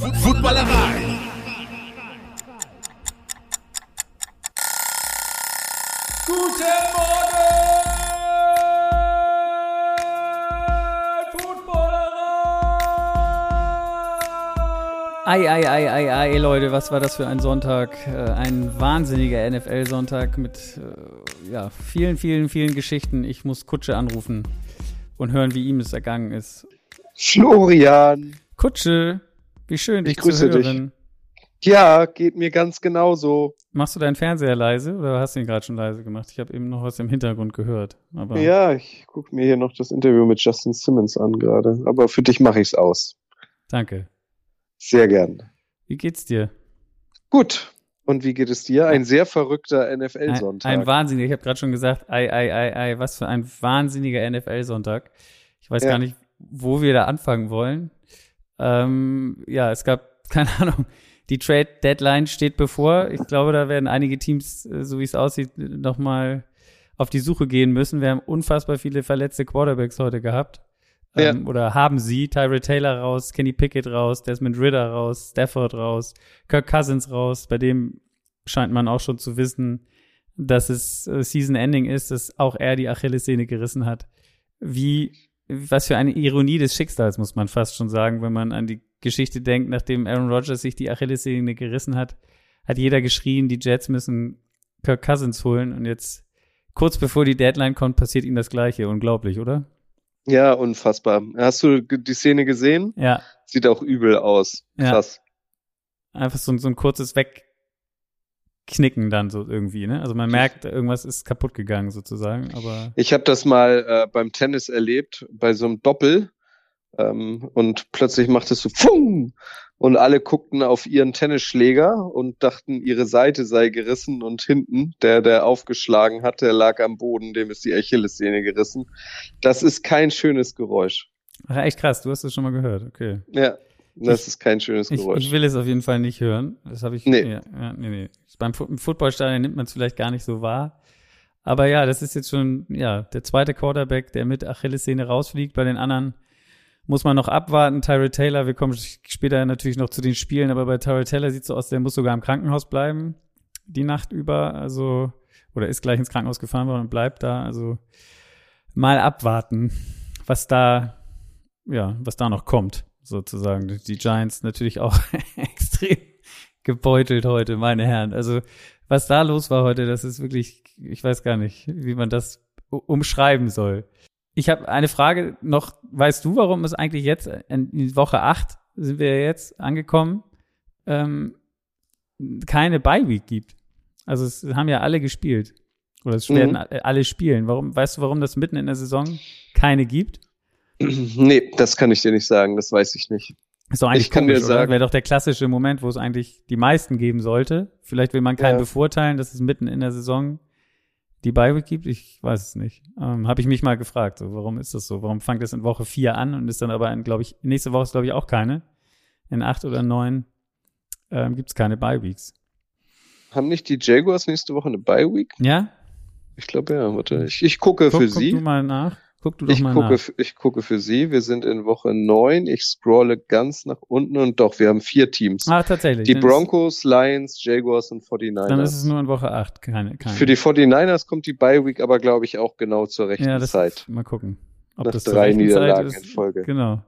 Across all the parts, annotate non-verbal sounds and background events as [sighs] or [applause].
Footballerei. Guten Morgen, Footballerei. Ei, ei, ei, ei, ei, Leute, was war das für ein Sonntag? Äh, Ein wahnsinniger NFL-Sonntag mit äh, ja, vielen, vielen, vielen Geschichten. Ich muss Kutsche anrufen und hören, wie ihm es ergangen ist. Florian. Kutsche, wie schön, dich Ich grüße zu dich. hören. Ja, geht mir ganz genauso. Machst du deinen Fernseher leise oder hast du ihn gerade schon leise gemacht? Ich habe eben noch was im Hintergrund gehört. Aber Ja, ich gucke mir hier noch das Interview mit Justin Simmons an gerade. Aber für dich mache ich's aus. danke. Sehr gern. Wie geht's dir? Gut. Und wie geht es dir? Ein sehr verrückter Ein, NFL-Sonntag. ein wahnsinniger, ich habe gerade schon gesagt, ei, ei, ei, ei, was für ein wahnsinniger NFL-Sonntag. Ich weiß Ja. gar nicht, wo wir da anfangen wollen. Ähm, ja, es gab, [laughs] keine Ahnung, die Trade-Deadline steht bevor. Ich glaube, da werden einige Teams, äh, so wie es aussieht, nochmal auf die Suche gehen müssen. Wir haben unfassbar viele verletzte Quarterbacks heute gehabt. Ähm, Oder haben sie. Tyrell Taylor raus, Kenny Pickett raus, Desmond Ritter raus, Stafford raus, Kirk Cousins raus. Bei dem scheint man auch schon zu wissen, dass es äh, Season Ending ist, dass auch er die Achillessehne gerissen hat. Wie, was für eine Ironie des Schicksals, muss man fast schon sagen, wenn man an die Geschichte denkt, nachdem Aaron Rodgers sich die Achillessehne gerissen hat, hat jeder geschrien, die Jets müssen Kirk Cousins holen und jetzt kurz bevor die Deadline kommt, passiert ihm das Gleiche. Unglaublich, oder? ja, unfassbar. Hast du die Szene gesehen? Ja, Sieht auch übel aus. Ja. Krass. einfach so, ein- so ein kurzes Wegknicken dann so irgendwie, ne? Also man merkt, irgendwas ist kaputt gegangen sozusagen, aber Ich habe das mal äh, beim Tennis erlebt, bei so einem Doppel. Ähm, und plötzlich macht es so Fung! Und alle guckten auf ihren Tennisschläger und dachten, ihre Seite sei gerissen und hinten, der, der aufgeschlagen hat, der lag am Boden, dem ist die Achillessehne gerissen. Das ist kein schönes Geräusch. Ach, echt krass, du hast es schon mal gehört, okay. Ja, das ist kein schönes Ich, Geräusch. ich will es auf jeden Fall nicht hören. Das habe ich. Nee. Ja, ja, nee, nee. Beim Footballstadion nimmt man es vielleicht gar nicht so wahr. Aber ja, das ist jetzt schon, ja, der zweite Quarterback, der mit Achillessehne rausfliegt. Bei den anderen muss man noch abwarten. Tyrell Taylor, wir kommen später natürlich noch zu den Spielen, aber bei Tyrell Taylor sieht so aus, der muss sogar im Krankenhaus bleiben, die Nacht über. Also, oder ist gleich ins Krankenhaus gefahren worden und bleibt da. Also mal abwarten, was da, ja, was da noch kommt, sozusagen. Die Giants natürlich auch [laughs] extrem gebeutelt heute, meine Herren. Also, was da los war heute, das ist wirklich, ich weiß gar nicht, wie man das umschreiben soll. Ich habe eine Frage noch, weißt du, warum es eigentlich jetzt in Woche 8 sind wir jetzt angekommen, ähm, keine Bye-Week gibt? Also es haben ja alle gespielt. Oder es Mhm. werden a- alle spielen. Warum, weißt du, warum das mitten in der Saison keine gibt? [clears throat] nee, das kann ich dir nicht sagen, das weiß ich nicht. Ist doch eigentlich Ich kann dir komisch, oder? sagen- Wäre doch der klassische Moment, wo es eigentlich die meisten geben sollte. Vielleicht will man keinen Ja. bevorteilen, dass es mitten in der Saison die Bye-Week gibt. Ich weiß es nicht. Ähm, Habe ich mich mal gefragt, so, warum ist das so? Warum fängt das in Woche 4 an und ist dann aber, in, glaube ich, nächste Woche ist, glaube ich, auch keine. In acht oder neun ähm, gibt es keine Bye-Weeks. Haben nicht die Jaguars nächste Woche eine Bye-Week? Ja? Ich glaube ja, warte. Ich, ich gucke Guck, für guck sie. du mal nach. Guck du doch Ich mal gucke, nach. ich gucke für Sie. Wir sind in Woche 9. Ich scrolle ganz nach unten und doch, wir haben vier Teams. Ah, tatsächlich. die Dann Broncos, Lions, Jaguars und 49ers. Dann ist es nur in Woche 8 keine. keine. für die 49ers kommt die Bye Week aber, glaube ich, auch genau zur rechten ja, das Zeit. Mal gucken. Ob Nach das drei Niederlagen ist. in Folge. Genau.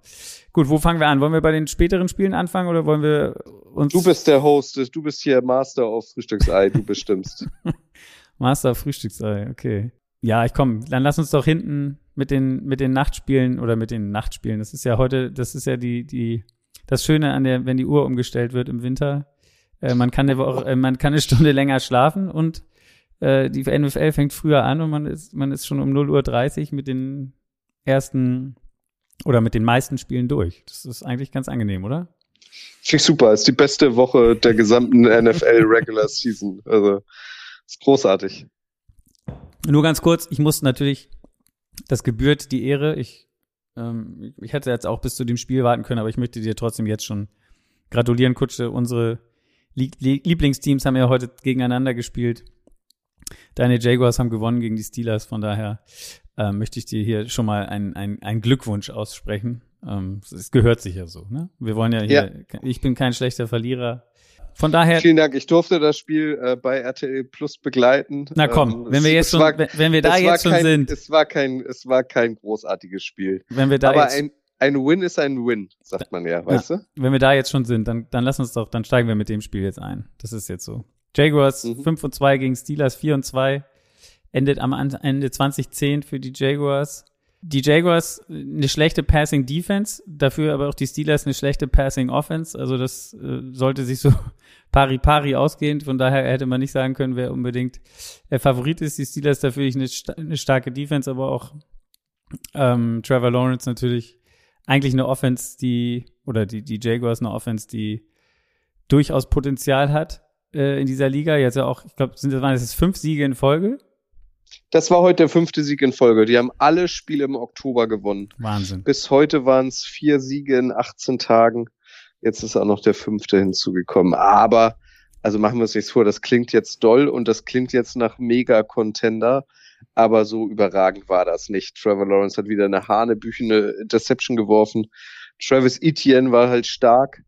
Gut, wo fangen wir an? Wollen wir bei den späteren Spielen anfangen oder wollen wir uns Du bist der Host, du bist hier Master auf Frühstücksei, du bestimmst. [laughs] Master Frühstücksei? Okay. Ja, ich komm. Dann lass uns doch hinten mit den mit den Nachtspielen oder mit den Nachtspielen. Das ist ja heute, das ist ja die die das Schöne an der, wenn die Uhr umgestellt wird im Winter. Äh, man kann eine Woche, äh, man kann eine Stunde [laughs] länger schlafen und äh, die NFL fängt früher an und man ist man ist schon um 0.30 Uhr mit den ersten oder mit den meisten Spielen durch. Das ist eigentlich ganz angenehm, oder? Finde ich super, ist die beste Woche der gesamten [laughs] NFL Regular Season. Also, ist großartig. Nur ganz kurz, ich muss natürlich, das gebührt die Ehre. Ich, ähm, ich hätte jetzt auch bis zu dem Spiel warten können, aber ich möchte dir trotzdem jetzt schon gratulieren, Kutsche. Unsere Lie Lie Lieblingsteams haben ja heute gegeneinander gespielt. Deine Jaguars haben gewonnen gegen die Steelers, von daher ähm, möchte ich dir hier schon mal einen ein Glückwunsch aussprechen. Ähm, es gehört sich ja so, ne? Wir wollen ja hier, ja. ich bin kein schlechter Verlierer. Von daher. Vielen Dank. Ich durfte das Spiel äh, bei RTL Plus begleiten. Na komm, ähm, wenn wir jetzt schon, war, wenn wir da jetzt schon kein, sind. Es war kein, es war kein großartiges Spiel. Wenn wir da Aber jetzt, ein, ein Win ist ein Win, sagt man ja, weißt ja, du? Wenn wir da jetzt schon sind, dann, dann lass uns doch, dann steigen wir mit dem Spiel jetzt ein. Das ist jetzt so. Jaguars mhm. 5 und 2 gegen Steelers 4 und 2. Endet am Ende 2010 für die Jaguars. Die Jaguars eine schlechte Passing Defense, dafür aber auch die Steelers eine schlechte Passing Offense. Also das äh, sollte sich so [laughs] pari pari ausgehen. Von daher hätte man nicht sagen können, wer unbedingt der Favorit ist. Die Steelers dafür eine, eine starke Defense, aber auch ähm, Trevor Lawrence natürlich eigentlich eine Offense, die oder die die Jaguars eine Offense, die durchaus Potenzial hat äh, in dieser Liga. Jetzt ja auch, ich glaube, sind das waren jetzt fünf Siege in Folge. Das war heute der fünfte Sieg in Folge. Die haben alle Spiele im Oktober gewonnen. Wahnsinn. Bis heute waren es vier Siege in 18 Tagen. Jetzt ist auch noch der fünfte hinzugekommen. Aber, also machen wir uns nichts vor, das klingt jetzt doll und das klingt jetzt nach Mega-Contender. Aber so überragend war das nicht. Trevor Lawrence hat wieder eine hanebüchene Interception geworfen. Travis Etienne war halt stark.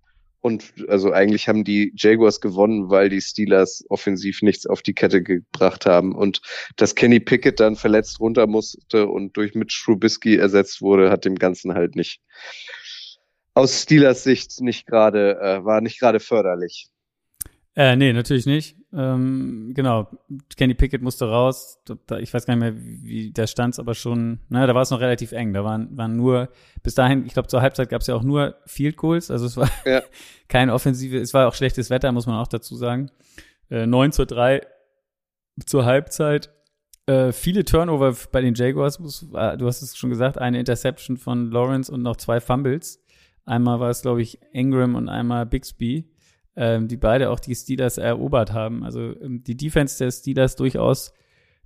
Und also eigentlich haben die Jaguars gewonnen, weil die Steelers offensiv nichts auf die Kette gebracht haben. Und dass Kenny Pickett dann verletzt runter musste und durch Mitch Trubisky ersetzt wurde, hat dem Ganzen halt nicht aus Steelers Sicht nicht gerade, äh, war nicht gerade förderlich. Äh, nee, natürlich nicht. Ähm, genau, Kenny Pickett musste raus. Ich weiß gar nicht mehr, wie der stand, aber schon, naja, da war es noch relativ eng. Da waren, waren nur, bis dahin, ich glaube, zur Halbzeit gab es ja auch nur Field Goals. Also es war ja. [laughs] keine Offensive, es war auch schlechtes Wetter, muss man auch dazu sagen. Äh, 9 zu 3 zur Halbzeit. Äh, viele Turnover bei den Jaguars, du hast es schon gesagt, eine Interception von Lawrence und noch zwei Fumbles. Einmal war es, glaube ich, Ingram und einmal Bixby die beide auch die Steelers erobert haben. Also ähm, die Defense der Steelers durchaus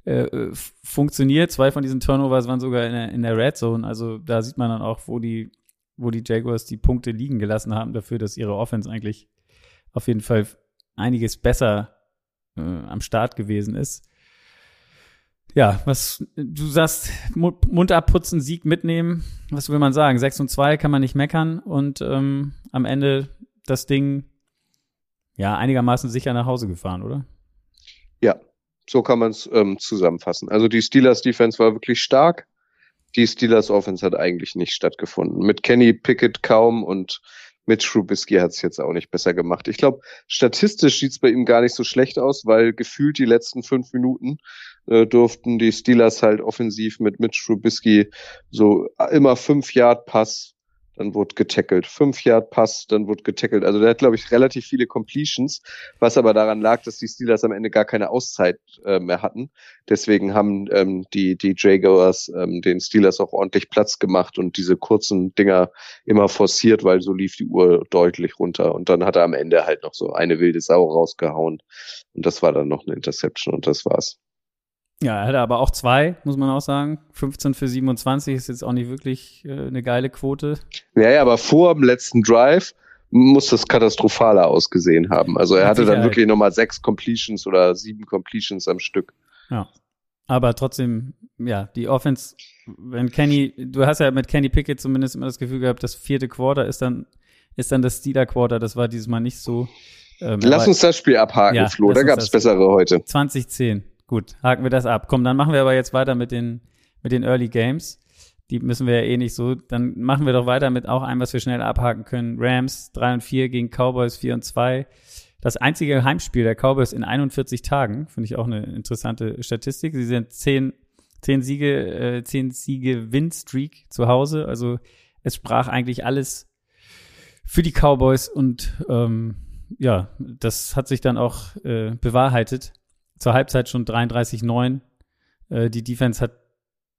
äh, funktioniert. Zwei von diesen Turnovers waren sogar in der, in der Red Zone. Also da sieht man dann auch, wo die, wo die Jaguars die Punkte liegen gelassen haben dafür, dass ihre Offense eigentlich auf jeden Fall einiges besser äh, am Start gewesen ist. Ja, was du sagst, Mund abputzen, Sieg mitnehmen. Was will man sagen? 6 und 2 kann man nicht meckern und ähm, am Ende das Ding ja einigermaßen sicher nach Hause gefahren, oder? Ja, so kann man es ähm, zusammenfassen. Also die Steelers Defense war wirklich stark. Die Steelers Offense hat eigentlich nicht stattgefunden. Mit Kenny Pickett kaum und mit Trubisky hat es jetzt auch nicht besser gemacht. Ich glaube, statistisch sieht es bei ihm gar nicht so schlecht aus, weil gefühlt die letzten fünf Minuten äh, durften die Steelers halt offensiv mit Mitch Trubisky so immer fünf Yard Pass dann wurde getackelt. Fünf Yard Pass, dann wurde getackelt. Also der hat, glaube ich, relativ viele Completions, was aber daran lag, dass die Steelers am Ende gar keine Auszeit äh, mehr hatten. Deswegen haben ähm, die, die Jaguars ähm, den Steelers auch ordentlich Platz gemacht und diese kurzen Dinger immer forciert, weil so lief die Uhr deutlich runter. Und dann hat er am Ende halt noch so eine wilde Sau rausgehauen. Und das war dann noch eine Interception und das war's. Ja, er hatte aber auch zwei, muss man auch sagen. 15 für 27 ist jetzt auch nicht wirklich äh, eine geile Quote. Ja, ja, aber vor dem letzten Drive muss das katastrophaler ausgesehen haben. Also er hatte dann wirklich nochmal sechs Completions oder sieben Completions am Stück. Ja. Aber trotzdem, ja, die Offense, wenn Kenny, du hast ja mit Kenny Pickett zumindest immer das Gefühl gehabt, das vierte Quarter ist dann, ist dann das Steeler Quarter. Das war dieses Mal nicht so. Ähm, Lass uns das Spiel abhaken, ja, Flo. Da gab es bessere heute. 2010. Gut, haken wir das ab. Komm, dann machen wir aber jetzt weiter mit den, mit den Early Games. Die müssen wir ja eh nicht so. Dann machen wir doch weiter mit auch einem, was wir schnell abhaken können. Rams 3 und 4 gegen Cowboys 4 und 2. Das einzige Heimspiel der Cowboys in 41 Tagen, finde ich auch eine interessante Statistik. Sie sind 10, 10 Siege, äh, 10 Siege Win-Streak zu Hause. Also es sprach eigentlich alles für die Cowboys und ähm, ja, das hat sich dann auch äh, bewahrheitet zur Halbzeit schon 33-9. Äh, die Defense hat,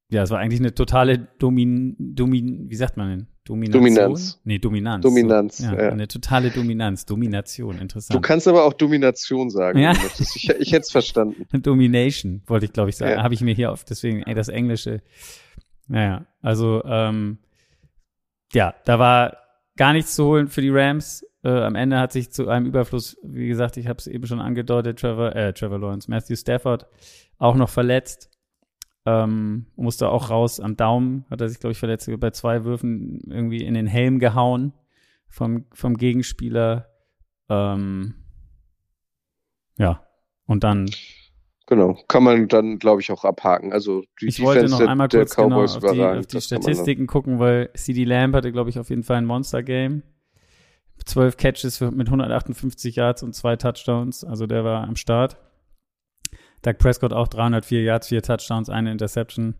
ja, es war eigentlich eine totale Domin, Domin, wie sagt man denn? Domination? Dominanz. Nee, Dominanz. Dominanz. So, ja, ja, Eine totale Dominanz, Domination, interessant. Du kannst aber auch Domination sagen, ja. Ich, ich hätte es verstanden. [laughs] Domination, wollte ich, glaube ich, sagen. Ja. Habe ich mir hier auf, deswegen ey, das Englische. Naja, also, ähm, ja, da war gar nichts zu holen für die Rams. Äh, am Ende hat sich zu einem Überfluss, wie gesagt, ich habe es eben schon angedeutet, Trevor, äh, Trevor Lawrence, Matthew Stafford auch noch verletzt. Ähm, musste auch raus am Daumen, hat er sich, glaube ich, verletzt bei zwei Würfen irgendwie in den Helm gehauen vom, vom Gegenspieler. Ähm, ja, und dann. Genau, kann man dann, glaube ich, auch abhaken. Also die ich wollte noch einmal der kurz genau auf die, auf die Statistiken gucken, weil CD Lamb hatte, glaube ich, auf jeden Fall ein Monster-Game. Zwölf Catches für, mit 158 Yards und zwei Touchdowns, also der war am Start. Doug Prescott auch 304 Yards, vier Touchdowns, eine Interception.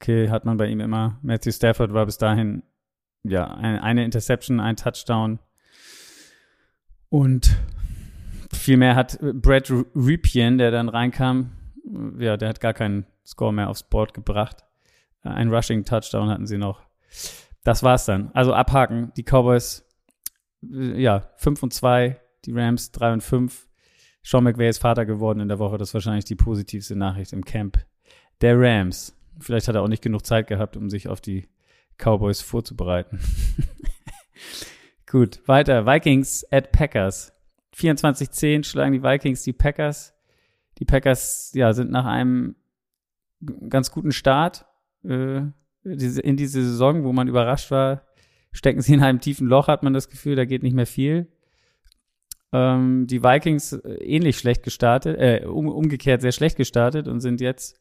Okay, hat man bei ihm immer. Matthew Stafford war bis dahin, ja, eine, eine Interception, ein Touchdown. Und viel mehr hat Brad Ripien, der dann reinkam, ja, der hat gar keinen Score mehr aufs Board gebracht. Ein Rushing Touchdown hatten sie noch. Das war's dann. Also abhaken. Die Cowboys, äh, ja, 5 und 2, die Rams 3 und 5. Sean McVay ist Vater geworden in der Woche. Das ist wahrscheinlich die positivste Nachricht im Camp der Rams. Vielleicht hat er auch nicht genug Zeit gehabt, um sich auf die Cowboys vorzubereiten. [laughs] Gut, weiter. Vikings at Packers. 24-10 schlagen die Vikings die Packers. Die Packers, ja, sind nach einem ganz guten Start äh, in diese Saison, wo man überrascht war, stecken sie in einem tiefen Loch, hat man das Gefühl, da geht nicht mehr viel. Ähm, die Vikings äh, ähnlich schlecht gestartet, äh, um, umgekehrt sehr schlecht gestartet und sind jetzt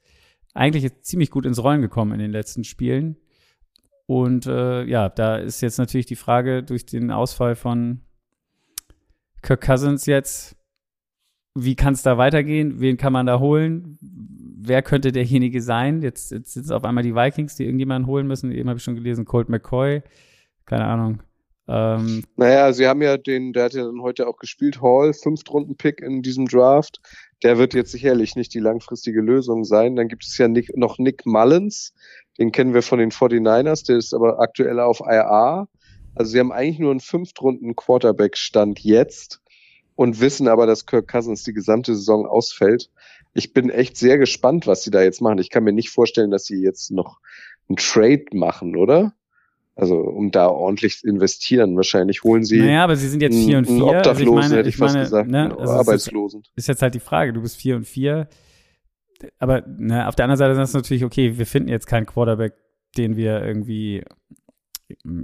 eigentlich jetzt ziemlich gut ins Rollen gekommen in den letzten Spielen. Und äh, ja, da ist jetzt natürlich die Frage durch den Ausfall von Kirk Cousins jetzt, wie kann es da weitergehen? Wen kann man da holen? Wer könnte derjenige sein? Jetzt, jetzt sind es auf einmal die Vikings, die irgendjemanden holen müssen. Eben habe ich schon gelesen, Colt McCoy. Keine Ahnung. Ähm, Naja, sie haben ja den, der hat ja dann heute auch gespielt, Hall, Fünftrunden-Pick in diesem Draft. Der wird jetzt sicherlich nicht die langfristige Lösung sein. Dann gibt es ja Nick, noch Nick Mullins, den kennen wir von den 49ers, der ist aber aktuell auf IR. Also sie haben eigentlich nur einen Fünftrunden-Quarterback-Stand jetzt und wissen aber, dass Kirk Cousins die gesamte Saison ausfällt. Ich bin echt sehr gespannt, was sie da jetzt machen. Ich kann mir nicht vorstellen, dass sie jetzt noch einen Trade machen, oder? Also um da ordentlich zu investieren. Wahrscheinlich holen sie naja, aber sie sind jetzt 4 und 4. einen Also ich Obdachlosen, meine, hätte ich, ich fast meine, gesagt, ne, also es ist, Arbeitslosen. ist jetzt halt die Frage. Du bist 4 und 4. Aber ne, auf der anderen Seite ist es natürlich, okay, wir finden jetzt keinen Quarterback, den wir irgendwie,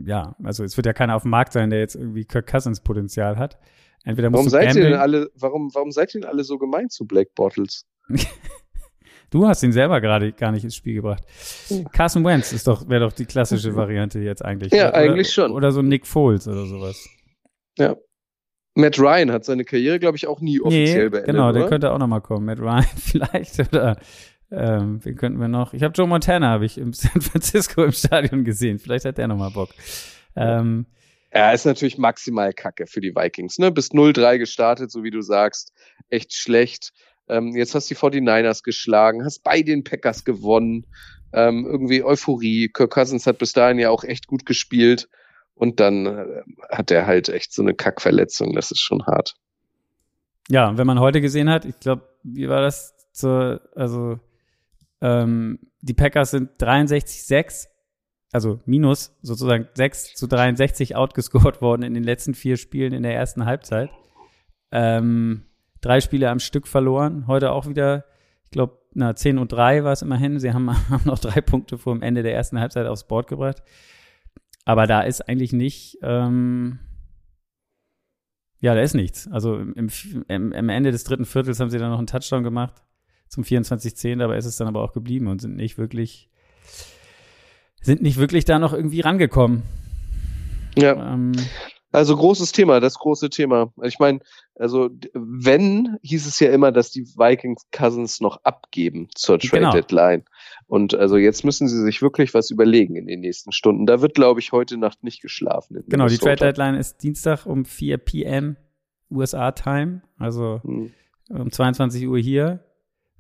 ja, also es wird ja keiner auf dem Markt sein, der jetzt irgendwie Kirk Cousins Potenzial hat. Entweder musst Warum seid ihr denn alle, warum, warum seid ihr denn alle so gemein zu Black Bottles? [laughs] Du hast ihn selber gerade gar nicht ins Spiel gebracht. Hm. Carson Wentz ist doch, wäre doch die klassische Variante jetzt eigentlich. Ja, oder, eigentlich schon. Oder so Nick Foles oder sowas. Matt Ryan hat seine Karriere, glaube ich, auch nie offiziell beendet. genau, der oder? könnte auch nochmal kommen. Matt Ryan [laughs] vielleicht oder ähm, wen könnten wir noch? Ich habe Joe Montana, habe ich im [laughs] San Francisco im Stadion gesehen. Vielleicht hat der nochmal Bock. Ähm, Er ist natürlich maximal kacke für die Vikings. Ne? Bis 0-3 gestartet, so wie du sagst. Echt schlecht. Ähm, jetzt hast du die 49ers geschlagen, hast bei den Packers gewonnen. Ähm, irgendwie Euphorie. Kirk Cousins hat bis dahin ja auch echt gut gespielt. Und dann äh, hat er halt echt so eine Kackverletzung. Das ist schon hart. ja, wenn man heute gesehen hat, ich glaube, wie war das zur, also ähm, die Packers sind 63-6, also minus sozusagen 6 zu 63 outgescored worden in den letzten vier Spielen in der ersten Halbzeit. Ähm, drei Spiele am Stück verloren. Heute auch wieder, ich glaube, na, 10 und 3 war es immerhin. Sie haben, [laughs] haben noch drei Punkte vor dem Ende der ersten Halbzeit aufs Board gebracht. Aber da ist eigentlich nicht, ähm, ja, da ist nichts. Also im, im, im Ende des dritten Viertels haben sie dann noch einen Touchdown gemacht zum 24-10, dabei ist es dann aber auch geblieben und sind nicht wirklich, sind nicht wirklich da noch irgendwie rangekommen. Ja. Ähm, Also großes Thema, das große Thema. Ich meine, also wenn hieß es ja immer, dass die Vikings Cousins noch abgeben zur Trade Genau. Deadline. Und also jetzt müssen sie sich wirklich was überlegen in den nächsten Stunden. Da wird, glaube ich, heute Nacht nicht geschlafen. genau, die. Trade Deadline ist Dienstag um 4 p.m. USA-Time, also Hm. um 22 Uhr hier.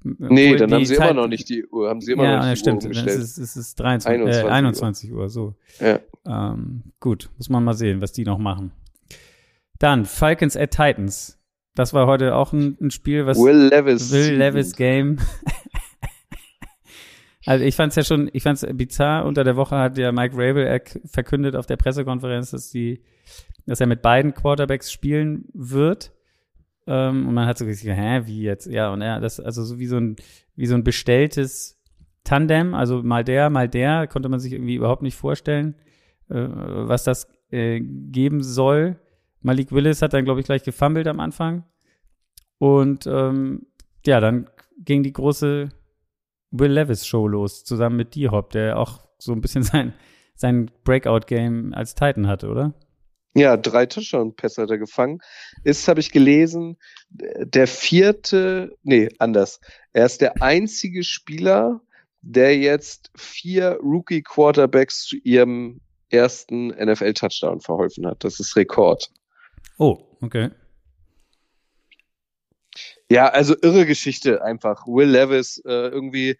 Nee, dann haben sie Zeit- immer noch nicht die Uhr, haben sie immer ja, noch ja, nicht Uhr stimmt. Dann umgestellt. ist es, es ist 23, 21 äh, Uhr. 21 Uhr, so. Ja. Ähm, gut, muss man mal sehen, was die noch machen. Dann Falcons at Titans. Das war heute auch ein, ein Spiel, was Will Levis. Will Levis Game. [laughs] also ich fand's ja schon, ich fand's bizarr. Unter der Woche hat ja Mike Rabel erk- verkündet auf der Pressekonferenz, dass die, dass er mit beiden Quarterbacks spielen wird. Ähm, und man hat so gesagt, hä, wie jetzt? Ja, und er, das, also so wie so ein, wie so ein bestelltes Tandem, also mal der, mal der, konnte man sich irgendwie überhaupt nicht vorstellen, äh, was das äh, geben soll. Malik Willis hat dann, glaube ich, gleich gefummelt am Anfang. Und ähm, ja, dann ging die große Will Levis Show los, zusammen mit D-Hop, der auch so ein bisschen [laughs] sein, sein Breakout-Game als Titan hatte, oder? Ja, drei Touchdown-Pässe hat er gefangen. Ist, habe ich gelesen, der vierte, nee, anders. Er ist der einzige Spieler, der jetzt vier Rookie-Quarterbacks zu ihrem ersten NFL-Touchdown verholfen hat. Das ist Rekord. Oh, okay. Ja, also irre Geschichte einfach. Will Levis äh, irgendwie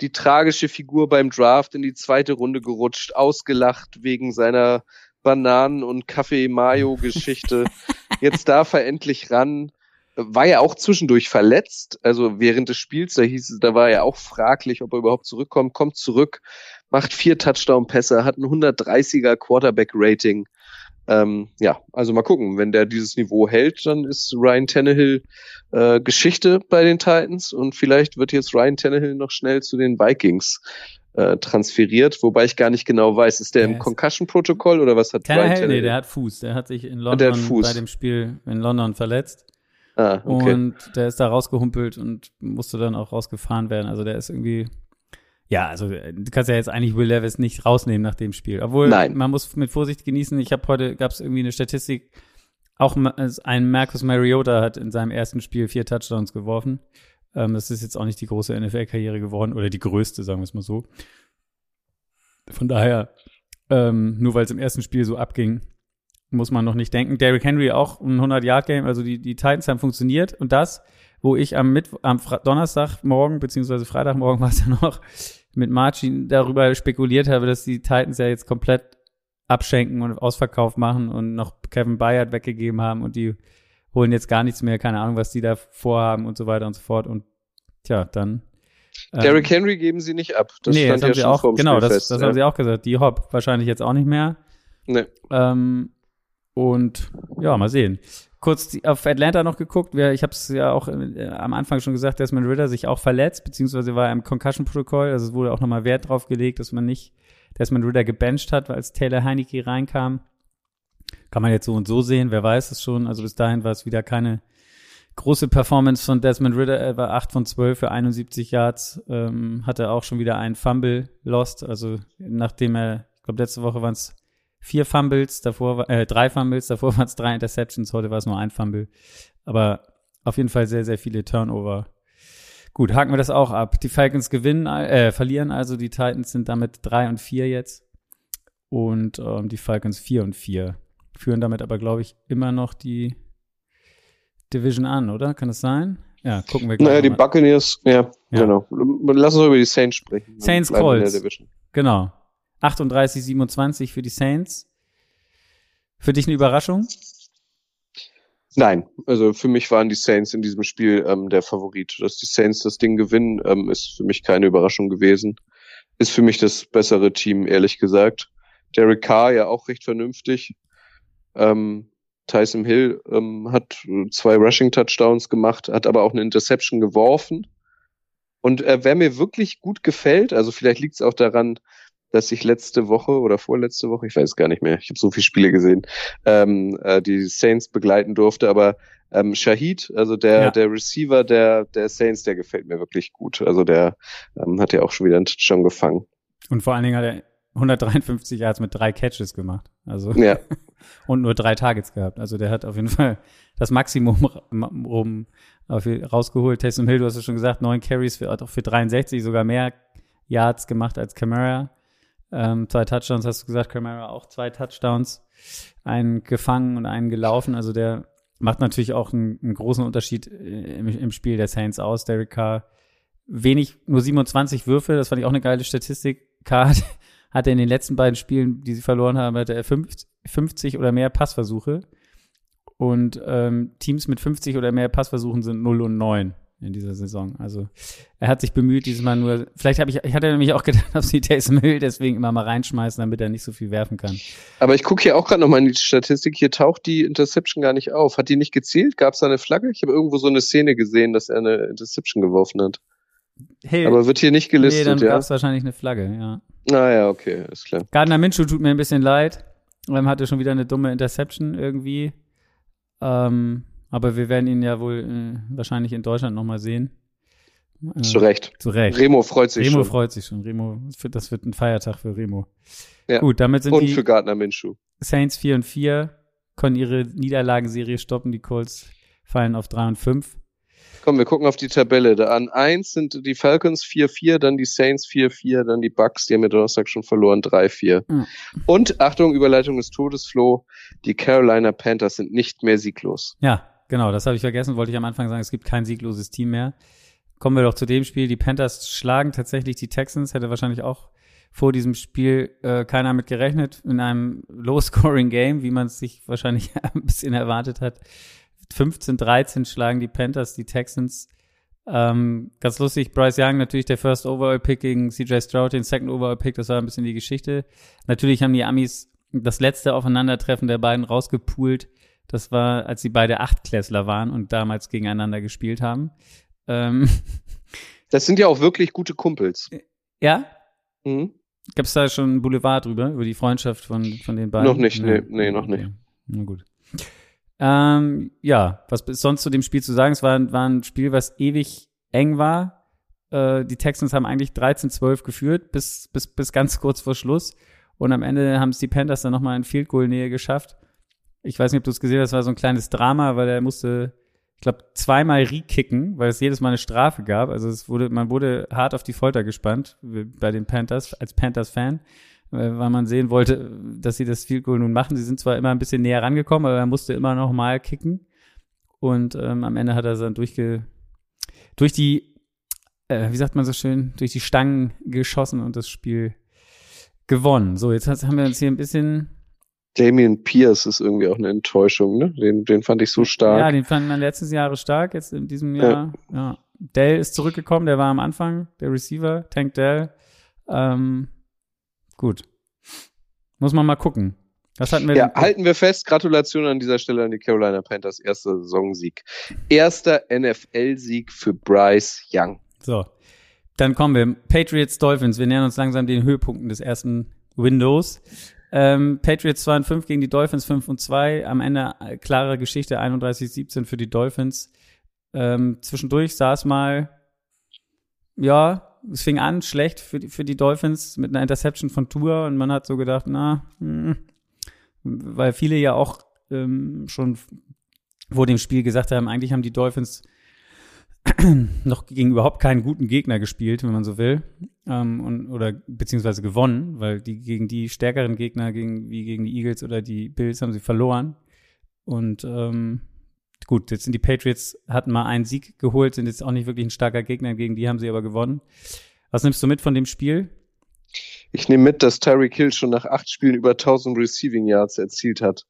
die tragische Figur beim Draft in die zweite Runde gerutscht, ausgelacht wegen seiner Bananen- und Kaffee-Mayo-Geschichte. [laughs] Jetzt darf er endlich ran. War ja auch zwischendurch verletzt, also während des Spiels, da hieß es, da war er auch fraglich, ob er überhaupt zurückkommt, kommt zurück, macht vier Touchdown-Pässe, hat ein 130er Quarterback-Rating. Ähm, ja, also mal gucken, wenn der dieses Niveau hält, dann ist Ryan Tannehill äh, Geschichte bei den Titans und vielleicht wird jetzt Ryan Tannehill noch schnell zu den Vikings äh, transferiert, wobei ich gar nicht genau weiß, ist der Der im Concussion-Protokoll oder was hat Tannehill, nee, Tannehill? der hat Fuß. Der hat sich in Ah, London bei dem Spiel in London verletzt. ah, okay. Und der ist da rausgehumpelt und musste dann auch rausgefahren werden. Also der ist irgendwie, ja, also äh, du kannst ja jetzt eigentlich Will Levis nicht rausnehmen nach dem Spiel. Obwohl, Nein. man muss mit Vorsicht genießen. Ich habe heute, gab es irgendwie eine Statistik, auch ein Marcus Mariota hat in seinem ersten Spiel vier Touchdowns geworfen. Ähm, das ist jetzt auch nicht die große NFL-Karriere geworden oder die größte, sagen wir es mal so. Von daher, ähm, nur weil es im ersten Spiel so abging, muss man noch nicht denken. Derrick Henry auch ein 100-Yard-Game, also die, die Titans haben funktioniert und das, wo ich am, Mittwo am Donnerstagmorgen beziehungsweise Freitagmorgen [laughs] war es ja noch mit Marcin darüber spekuliert habe, dass die Titans ja jetzt komplett abschenken und Ausverkauf machen und noch Kevin Bayard weggegeben haben und die holen jetzt gar nichts mehr, keine Ahnung, was die da vorhaben und so weiter und so fort und tja, dann ähm, Derrick Henry geben sie nicht ab. Das nee, stand das ja schon auch, vorm genau, Spiel das, fest. das ja. haben sie auch gesagt. Die Hop wahrscheinlich jetzt auch nicht mehr. Nee. Ähm, und ja, mal sehen. Kurz die, auf Atlanta noch geguckt. Ich habe es ja auch äh, am Anfang schon gesagt, Desmond Ritter sich auch verletzt, beziehungsweise war er im Concussion-Protokoll. Also es wurde auch nochmal Wert drauf gelegt, dass man nicht Desmond Ritter gebencht hat, weil als Taylor Heineke reinkam. Kann man jetzt so und so sehen, wer weiß es schon. Also bis dahin war es wieder keine große Performance von Desmond Ritter. Er war 8 von 12 für 71 Yards, ähm, hatte auch schon wieder einen Fumble lost. Also nachdem er, ich glaube letzte Woche waren es vier Fumbles, davor äh, drei Fumbles, davor [laughs] waren es drei Interceptions, heute war es nur ein Fumble. Aber auf jeden Fall sehr, sehr viele Turnover. Gut, haken wir das auch ab. Die Falcons gewinnen, äh, verlieren also, die Titans sind damit drei und vier jetzt. Und ähm, die Falcons vier und vier. Führen damit aber, glaube ich, immer noch die Division an, oder? Kann das sein? Ja, gucken wir gleich. Naja, die mal. Buccaneers, ja, Ja. genau. Lass uns über die Saints sprechen. Saints Colts. Genau. 38, 27 für die Saints. Für dich eine Überraschung? Nein, also für mich waren die Saints in diesem Spiel ähm, der Favorit. Dass die Saints das Ding gewinnen, ähm, ist für mich keine Überraschung gewesen. Ist für mich das bessere Team, ehrlich gesagt. Derek Carr ja auch recht vernünftig. Ähm, Tyson Hill ähm, hat äh, zwei Rushing Touchdowns gemacht, hat aber auch eine Interception geworfen. Und äh, wer mir wirklich gut gefällt, also vielleicht liegt es auch daran, dass ich letzte Woche oder vorletzte Woche, ich weiß gar nicht mehr, ich habe so viele Spiele gesehen, ähm, äh, die Saints begleiten durfte, aber ähm, Shahid, also der, Ja. der Receiver der, der Saints, der gefällt mir wirklich gut. Also der ähm, hat ja auch schon wieder einen Touchdown gefangen. Und vor allen Dingen hat er 153 Yards mit drei Catches gemacht. Also Ja, [laughs] und nur drei Targets gehabt. Also der hat auf jeden Fall das Maximum rum rausgeholt. Taysom Hill, du hast es schon gesagt, neun Carries für, auch für 63, sogar mehr Yards gemacht als Camara. Ähm, zwei Touchdowns hast du gesagt, Camara auch zwei Touchdowns, einen gefangen und einen gelaufen. Also der macht natürlich auch einen, einen großen Unterschied äh, im, im Spiel der Saints aus. Derek Carr wenig, nur 27 Würfe, das fand ich auch eine geile Statistik. Carr hatte in den letzten beiden Spielen, die sie verloren haben, hatte er 50, 50 oder mehr Passversuche. Und ähm, Teams mit 50 oder mehr Passversuchen sind 0 und 9 in dieser Saison. Also er hat sich bemüht, dieses Mal nur. Vielleicht habe ich, ich hatte nämlich auch gedacht, [laughs] ob sie Taysom Hill deswegen immer mal reinschmeißen, damit er nicht so viel werfen kann. aber ich gucke hier auch gerade nochmal in die Statistik. Hier taucht die Interception gar nicht auf. Hat die nicht gezählt? Gab es da eine Flagge? Ich habe irgendwo so eine Szene gesehen, dass er eine Interception geworfen hat. Hill. Aber wird hier nicht nee, gelistet, dann ja? gab's wahrscheinlich eine Flagge, ja. Naja, okay, ist klar. Gardner Minshew tut mir ein bisschen leid. Ähm, hatte schon wieder eine dumme Interception irgendwie. Ähm, aber wir werden ihn ja wohl äh, wahrscheinlich in Deutschland nochmal sehen. Äh, Zu Recht. Zu Recht. Remo freut sich Remo schon. freut sich schon. Remo, das wird- das wird ein Feiertag für Remo. Ja. Gut, damit sind Und die für Gardner Minshew. Saints 4 und 4, können ihre Niederlagenserie stoppen. Die Colts fallen auf 3 und 5. Komm, wir gucken auf die Tabelle. Da an eins sind die Falcons 4-4, dann die Saints 4-4, dann die Bucks, die haben ja Donnerstag schon verloren, 3-4. Mhm. Und, Achtung, Überleitung des Todes, Flo, die Carolina Panthers sind nicht mehr sieglos. Ja, genau, das habe ich vergessen, wollte ich am Anfang sagen, es gibt kein siegloses Team mehr. Kommen wir doch zu dem Spiel. Die Panthers schlagen tatsächlich die Texans, hätte wahrscheinlich auch vor diesem Spiel äh, keiner mit gerechnet, in einem [laughs] Low-Scoring-Game, wie man es sich wahrscheinlich [laughs] ein bisschen erwartet hat. 15-13 schlagen die Panthers die Texans. Ähm, ganz lustig, Bryce Young natürlich der First Overall Pick gegen CJ Stroud, den Second Overall Pick, das war ein bisschen die Geschichte. Natürlich haben die Amis das letzte Aufeinandertreffen der beiden rausgepoolt. Das war, als sie beide Achtklässler waren und damals gegeneinander gespielt haben. Ähm, [laughs] Das sind ja auch wirklich gute Kumpels. ja, Mhm. Gab es da schon einen Boulevard drüber, über die Freundschaft von, von den beiden? Noch nicht, nee, nee, noch nicht. Na gut. Ähm, ja, was ist sonst zu dem Spiel zu sagen? Es war, war ein Spiel, was ewig eng war. Äh, die Texans haben eigentlich 13-12 geführt, bis, bis, bis ganz kurz vor Schluss. Und am Ende haben es die Panthers dann nochmal in Field Goal Nähe geschafft. Ich weiß nicht, ob du es gesehen hast, das war so ein kleines Drama, weil er musste, ich glaube, zweimal re-kicken, weil es jedes Mal eine Strafe gab. Also es wurde, man wurde hart auf die Folter gespannt bei den Panthers, als Panthers-Fan, weil man sehen wollte, dass sie das Field Goal nun machen. Sie sind zwar immer ein bisschen näher rangekommen, aber er musste immer noch mal kicken. Und ähm, am Ende hat er dann durchge, durch die, äh, wie sagt man so schön, durch die Stangen geschossen und das Spiel gewonnen. So, jetzt haben wir uns hier ein bisschen Damian Pierce ist irgendwie auch eine Enttäuschung, ne? Den, den fand ich so stark. Ja, den fand man letztes Jahre stark, jetzt in diesem Jahr. Ja. Dell ist zurückgekommen, der war am Anfang, der Receiver, Tank Dell. Ähm, gut. Muss man mal gucken. Was hatten wir Ja, denn? halten wir fest, Gratulation an dieser Stelle an die Carolina Panthers, erster Saisonsieg. Erster NFL-Sieg für Bryce Young. So. Dann kommen wir. Patriots Dolphins. Wir nähern uns langsam den Höhepunkten des ersten Windows. Ähm, Patriots 2 und 5 gegen die Dolphins 5 und 2. Am Ende äh, klare Geschichte 31-17 für die Dolphins. Ähm, zwischendurch sah es mal, ja, es fing an schlecht für die, für die Dolphins mit einer Interception von Tour und man hat so gedacht, na, hm, weil viele ja auch ähm, schon vor dem Spiel gesagt haben, eigentlich haben die Dolphins [clears throat] noch gegen überhaupt keinen guten Gegner gespielt, wenn man so will, ähm, und, oder beziehungsweise gewonnen, weil die gegen die stärkeren Gegner, gegen, wie gegen die Eagles oder die Bills, haben sie verloren. Und ähm, gut, jetzt sind die Patriots, hatten mal einen Sieg geholt, sind jetzt auch nicht wirklich ein starker Gegner, gegen die haben sie aber gewonnen. Was nimmst du mit von dem Spiel? Ich nehme mit, dass Tyreek Hill schon nach acht Spielen über 1000 Receiving Yards erzielt hat.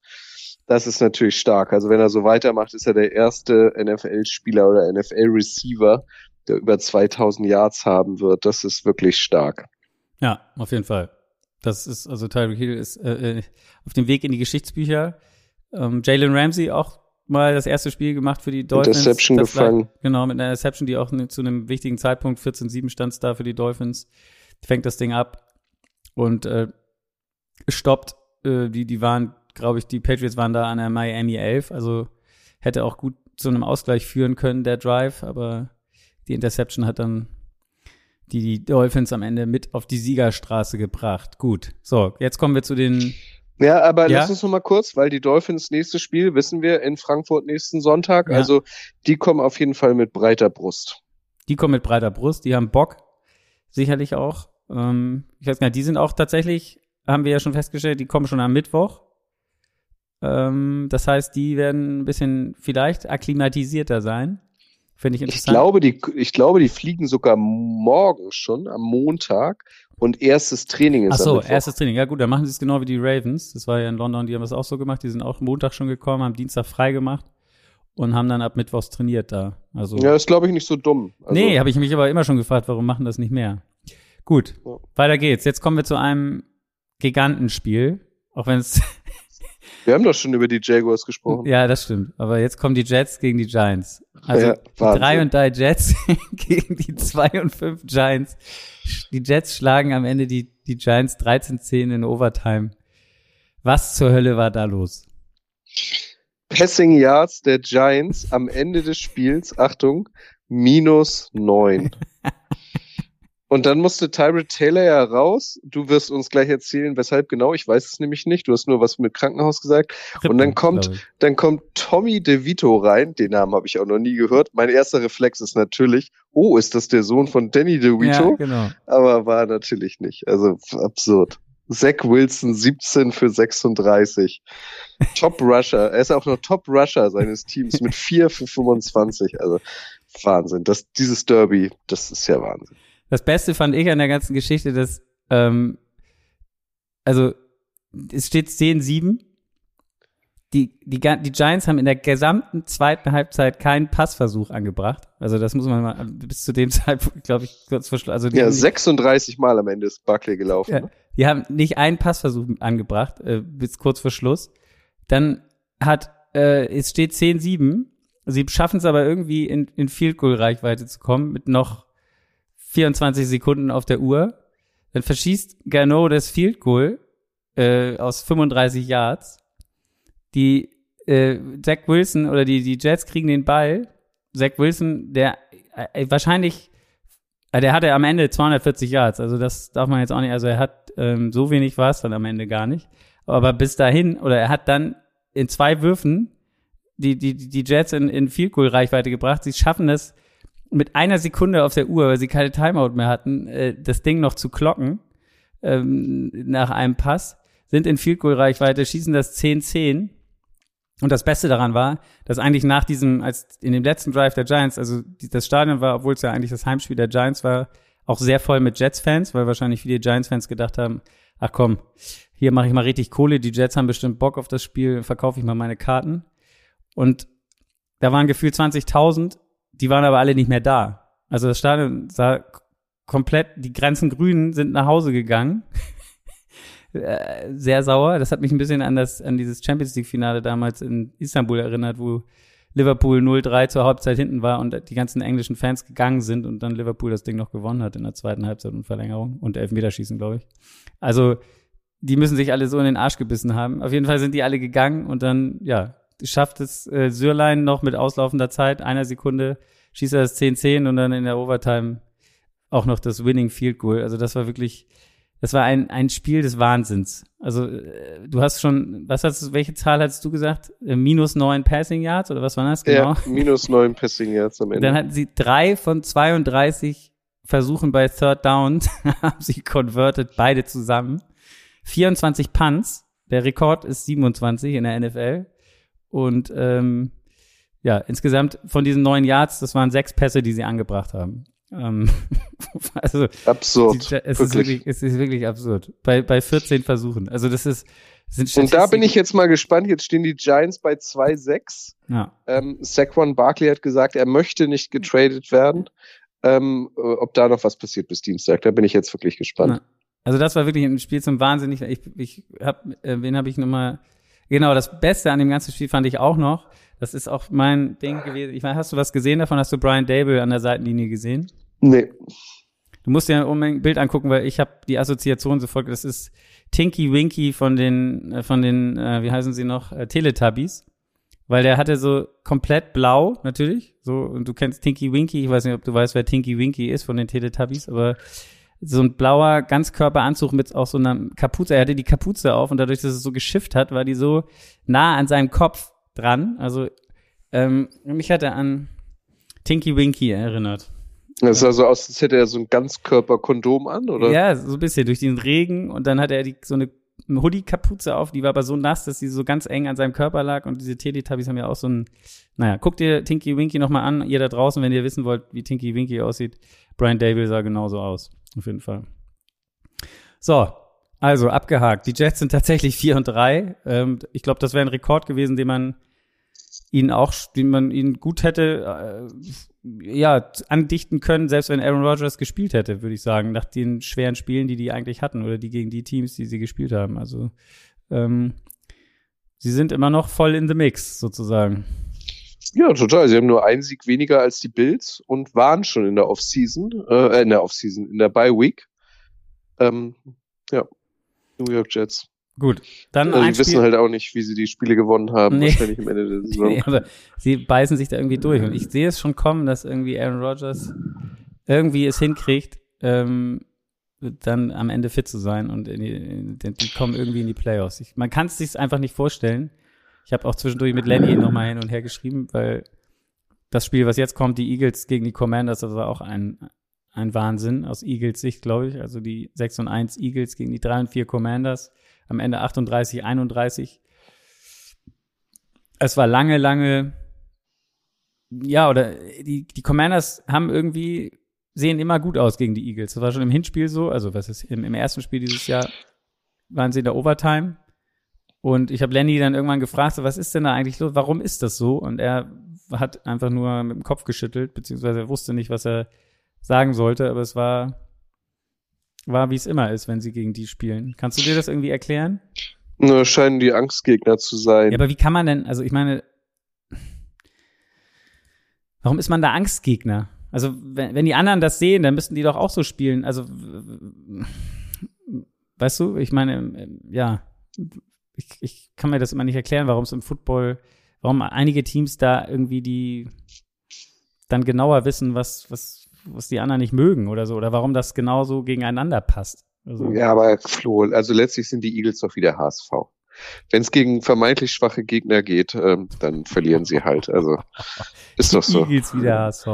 Das ist natürlich stark. Also wenn er so weitermacht, ist er der erste NFL-Spieler oder NFL-Receiver, der über 2000 Yards haben wird. Das ist wirklich stark. Ja, auf jeden Fall. Das ist, also Tyreek Hill ist äh, äh, auf dem Weg in die Geschichtsbücher. Ähm, Jalen Ramsey auch mal das erste Spiel gemacht für die Dolphins. Interception Das lag- gefangen. Genau, mit einer Interception, die auch ne, zu einem wichtigen Zeitpunkt, 14-7 stand es da für die Dolphins, fängt das Ding ab und äh, stoppt. Äh, die, die waren, glaube ich, die Patriots waren da an der Miami 11, also hätte auch gut zu einem Ausgleich führen können, der Drive, aber die Interception hat dann die, die Dolphins am Ende mit auf die Siegerstraße gebracht. Gut. So, jetzt kommen wir zu den Ja, aber Ja. lass uns noch mal kurz, weil die Dolphins nächstes Spiel, wissen wir, in Frankfurt nächsten Sonntag. Ja. Also die kommen auf jeden Fall mit breiter Brust. Die kommen mit breiter Brust, die haben Bock, sicherlich auch. Ähm, ich weiß gar nicht, die sind auch tatsächlich, haben wir ja schon festgestellt, die kommen schon am Mittwoch. Ähm, das heißt, die werden ein bisschen vielleicht akklimatisierter sein. Finde ich Ich interessant. glaube, die, ich glaube, die fliegen sogar morgen schon, am Montag. Und erstes Training ist Ach so, erstes Training. Ja gut, dann machen sie es genau wie die Ravens. Das war ja in London, die haben das auch so gemacht. Die sind auch Montag schon gekommen, haben Dienstag frei gemacht und haben dann ab Mittwochs trainiert da. Also Ja, ist glaube ich nicht so dumm. Also, nee, habe ich mich aber immer schon gefragt, warum machen das nicht mehr? Gut, Ja. weiter geht's. Jetzt kommen wir zu einem Gigantenspiel, auch wenn es Wir haben doch schon über die Jaguars gesprochen. Ja, das stimmt. Aber jetzt kommen die Jets gegen die Giants. Also Ja, die drei und drei Jets [laughs] gegen die zwei und fünf Giants. Die Jets schlagen am Ende die, die Giants 13-10 in Overtime. Was zur Hölle war da los? Passing Yards der Giants am Ende des Spiels, Achtung, minus neun. [laughs] Und dann musste Tyrod Taylor ja raus. Du wirst uns gleich erzählen, weshalb genau. Ich weiß es nämlich nicht. Du hast nur was mit Krankenhaus gesagt. Und dann kommt, dann kommt Tommy DeVito rein. Den Namen habe ich auch noch nie gehört. Mein erster Reflex ist natürlich, oh, ist das der Sohn von Danny Ja, DeVito? genau. Aber war natürlich nicht. Also absurd. Zach Wilson 17 für 36. Top Rusher. Er ist auch noch Top Rusher seines Teams mit 4 für 25. Also Wahnsinn. Das, dieses Derby, das ist ja Wahnsinn. Das Beste fand ich an der ganzen Geschichte, dass, ähm, also, es steht 10-7. Die, die, die Giants haben in der gesamten zweiten Halbzeit keinen Passversuch angebracht. Also, das muss man mal, bis zu dem [laughs] Zeitpunkt, glaube ich, kurz vor Schluss. Also, die Ja, haben- 36 Mal am Ende ist Buckley gelaufen. Ja, ne? die haben nicht einen Passversuch angebracht, äh, bis kurz vor Schluss. Dann hat, äh, es steht 10-7. Sie schaffen es aber irgendwie in, in Field Goal Reichweite zu kommen mit noch 24 Sekunden auf der Uhr. Dann verschießt Gano das Field Goal äh, aus 35 Yards. Die äh, Zach Wilson oder die, die Jets kriegen den Ball. Zach Wilson, der äh, wahrscheinlich äh, der hatte am Ende 240 Yards, also das darf man jetzt auch nicht, also er hat ähm, so wenig war es dann am Ende gar nicht. Aber bis dahin, oder er hat dann in zwei Würfen die, die, die Jets in, in Field Goal Reichweite gebracht. Sie schaffen es mit einer Sekunde auf der Uhr, weil sie keine Timeout mehr hatten, äh, das Ding noch zu klocken ähm, nach einem Pass, sind in Field Goal Reichweite, schießen das 10-10. Und das Beste daran war, dass eigentlich nach diesem, als in dem letzten Drive der Giants, also die, das Stadion war, obwohl es ja eigentlich das Heimspiel der Giants war, auch sehr voll mit Jets-Fans, weil wahrscheinlich viele Giants-Fans gedacht haben, ach komm, hier mache ich mal richtig Kohle, die Jets haben bestimmt Bock auf das Spiel, verkaufe ich mal meine Karten. Und da waren gefühlt 20.000, die waren aber alle nicht mehr da. Also das Stadion sah komplett, die Grenzen Grünen sind nach Hause gegangen. [laughs] Äh, Sehr sauer. Das hat mich ein bisschen an das, an dieses Champions League Finale damals in Istanbul erinnert, wo Liverpool 0-3 zur Halbzeit hinten war und die ganzen englischen Fans gegangen sind und dann Liverpool das Ding noch gewonnen hat in der zweiten Halbzeit und Verlängerung und Elfmeterschießen, glaube ich. Also, die müssen sich alle so in den Arsch gebissen haben. Auf jeden Fall sind die alle gegangen und dann, ja, schafft es äh, Sürlein noch mit auslaufender Zeit, einer Sekunde, schießt er das 10-10 und dann in der Overtime auch noch das Winning Field Goal. Also das war wirklich, das war ein, ein Spiel des Wahnsinns. Also äh, du hast schon, was hast du, welche Zahl hattest du gesagt? Äh, minus neun Passing Yards oder was war das genau? Ja, [laughs] minus 9 Passing Yards am Ende. Dann hatten sie drei von 32 Versuchen bei Third Down, [laughs] haben sie converted, beide zusammen. 24 Punts, der Rekord ist 27 in der NFL. Und ähm, ja, insgesamt von diesen neun Yards, das waren sechs Pässe, die sie angebracht haben. Ähm, [laughs] also Absurd. die, es, ist wirklich. wirklich, es ist wirklich absurd. Bei, bei 14 Versuchen. Also das ist sind Und da bin ich jetzt mal gespannt. Jetzt stehen die Giants bei 2-6. ja. Ähm, Saquon Barkley hat gesagt, er möchte nicht getradet werden. Ähm, äh, ob da noch was passiert bis Dienstag, da bin ich jetzt wirklich gespannt. Ja. Also das war wirklich ein Spiel zum Wahnsinn. Ich, ich, ich hab, äh, wen habe ich nochmal? Genau, das Beste an dem ganzen Spiel fand ich auch noch. Das ist auch mein Ding gewesen. Ich meine, hast du was gesehen davon? Hast du Brian Dable an der Seitenlinie gesehen? Nee. Du musst dir unbedingt ein Bild angucken, weil ich habe die Assoziation sofort. Das ist Tinky Winky von den, äh, von den, äh, wie heißen sie noch, äh, Teletubbies. Weil der hatte so komplett blau, natürlich. So, und du kennst Tinky Winky. Ich weiß nicht, ob du weißt, wer Tinky Winky ist von den Teletubbies, aber so ein blauer Ganzkörperanzug mit auch so einer Kapuze. Er hatte die Kapuze auf und dadurch, dass es so geschifft hat, war die so nah an seinem Kopf dran. Also, ähm, mich hat er an Tinky Winky erinnert. Das sah so aus, als hätte er so ein Ganzkörperkondom an, oder? Ja, so ein bisschen durch den Regen und dann hatte er die, so eine Hoodie-Kapuze auf, die war aber so nass, dass sie so ganz eng an seinem Körper lag und diese Teletubbies haben ja auch so ein, naja, guckt ihr Tinky Winky nochmal an, ihr da draußen, wenn ihr wissen wollt, wie Tinky Winky aussieht. Brian Dable sah genauso aus, auf jeden Fall. So, also abgehakt. Die Jets sind tatsächlich 4 und 3. Ähm, ich glaube, das wäre ein Rekord gewesen, den man ihnen auch, den man ihnen gut hätte, äh, ja, andichten können, selbst wenn Aaron Rodgers gespielt hätte, würde ich sagen, nach den schweren Spielen, die die eigentlich hatten oder die gegen die Teams, die sie gespielt haben. Also ähm, sie sind immer noch voll in the mix, sozusagen. Ja, total. Sie haben nur einen Sieg weniger als die Bills und waren schon in der Offseason, äh, in der Offseason, in der Bye Week. Ähm, ja, New York Jets. Gut, dann Also, ein die wissen Spiel. halt auch nicht, wie sie die Spiele gewonnen haben, Nee. wahrscheinlich am Ende der [laughs] Saison. Nee, aber sie beißen sich da irgendwie durch. Und ich sehe es schon kommen, dass irgendwie Aaron Rodgers irgendwie es hinkriegt, ähm, dann am Ende fit zu sein und in die, in die, die kommen irgendwie in die Playoffs. Ich, man kann es sich einfach nicht vorstellen. Ich habe auch zwischendurch mit Lenny nochmal hin und her geschrieben, weil das Spiel, was jetzt kommt, die Eagles gegen die Commanders, das war auch ein, ein Wahnsinn aus Eagles Sicht, glaube ich. Also die 6 und 1 Eagles gegen die 3 und 4 Commanders. Am Ende 38, 31. Es war lange, lange, ja, oder die, die Commanders haben irgendwie, sehen immer gut aus gegen die Eagles. Das war schon im Hinspiel so, also was ist, im, im ersten Spiel dieses Jahr waren sie in der Overtime. Und ich habe Lenny dann irgendwann gefragt, so, was ist denn da eigentlich los? Warum ist das so? Und er hat einfach nur mit dem Kopf geschüttelt, beziehungsweise er wusste nicht, was er sagen sollte, aber es war, war wie es immer ist, wenn sie gegen die spielen. Kannst du dir das irgendwie erklären? Nur scheinen die Angstgegner zu sein. Ja, aber wie kann man denn, also ich meine, warum ist man da Angstgegner? Also, wenn, wenn die anderen das sehen, dann müssten die doch auch so spielen. Also, weißt du, ich meine, ja, ich, ich kann mir das immer nicht erklären, warum es im Football, warum einige Teams da irgendwie die dann genauer wissen, was, was, was die anderen nicht mögen oder so, oder warum das genauso gegeneinander passt. Also, Ja, aber Flo, also letztlich sind die Eagles doch wieder HSV. Wenn es gegen vermeintlich schwache Gegner geht, ähm, dann verlieren sie halt. Also [laughs] ist doch so. Eagles wieder HSV.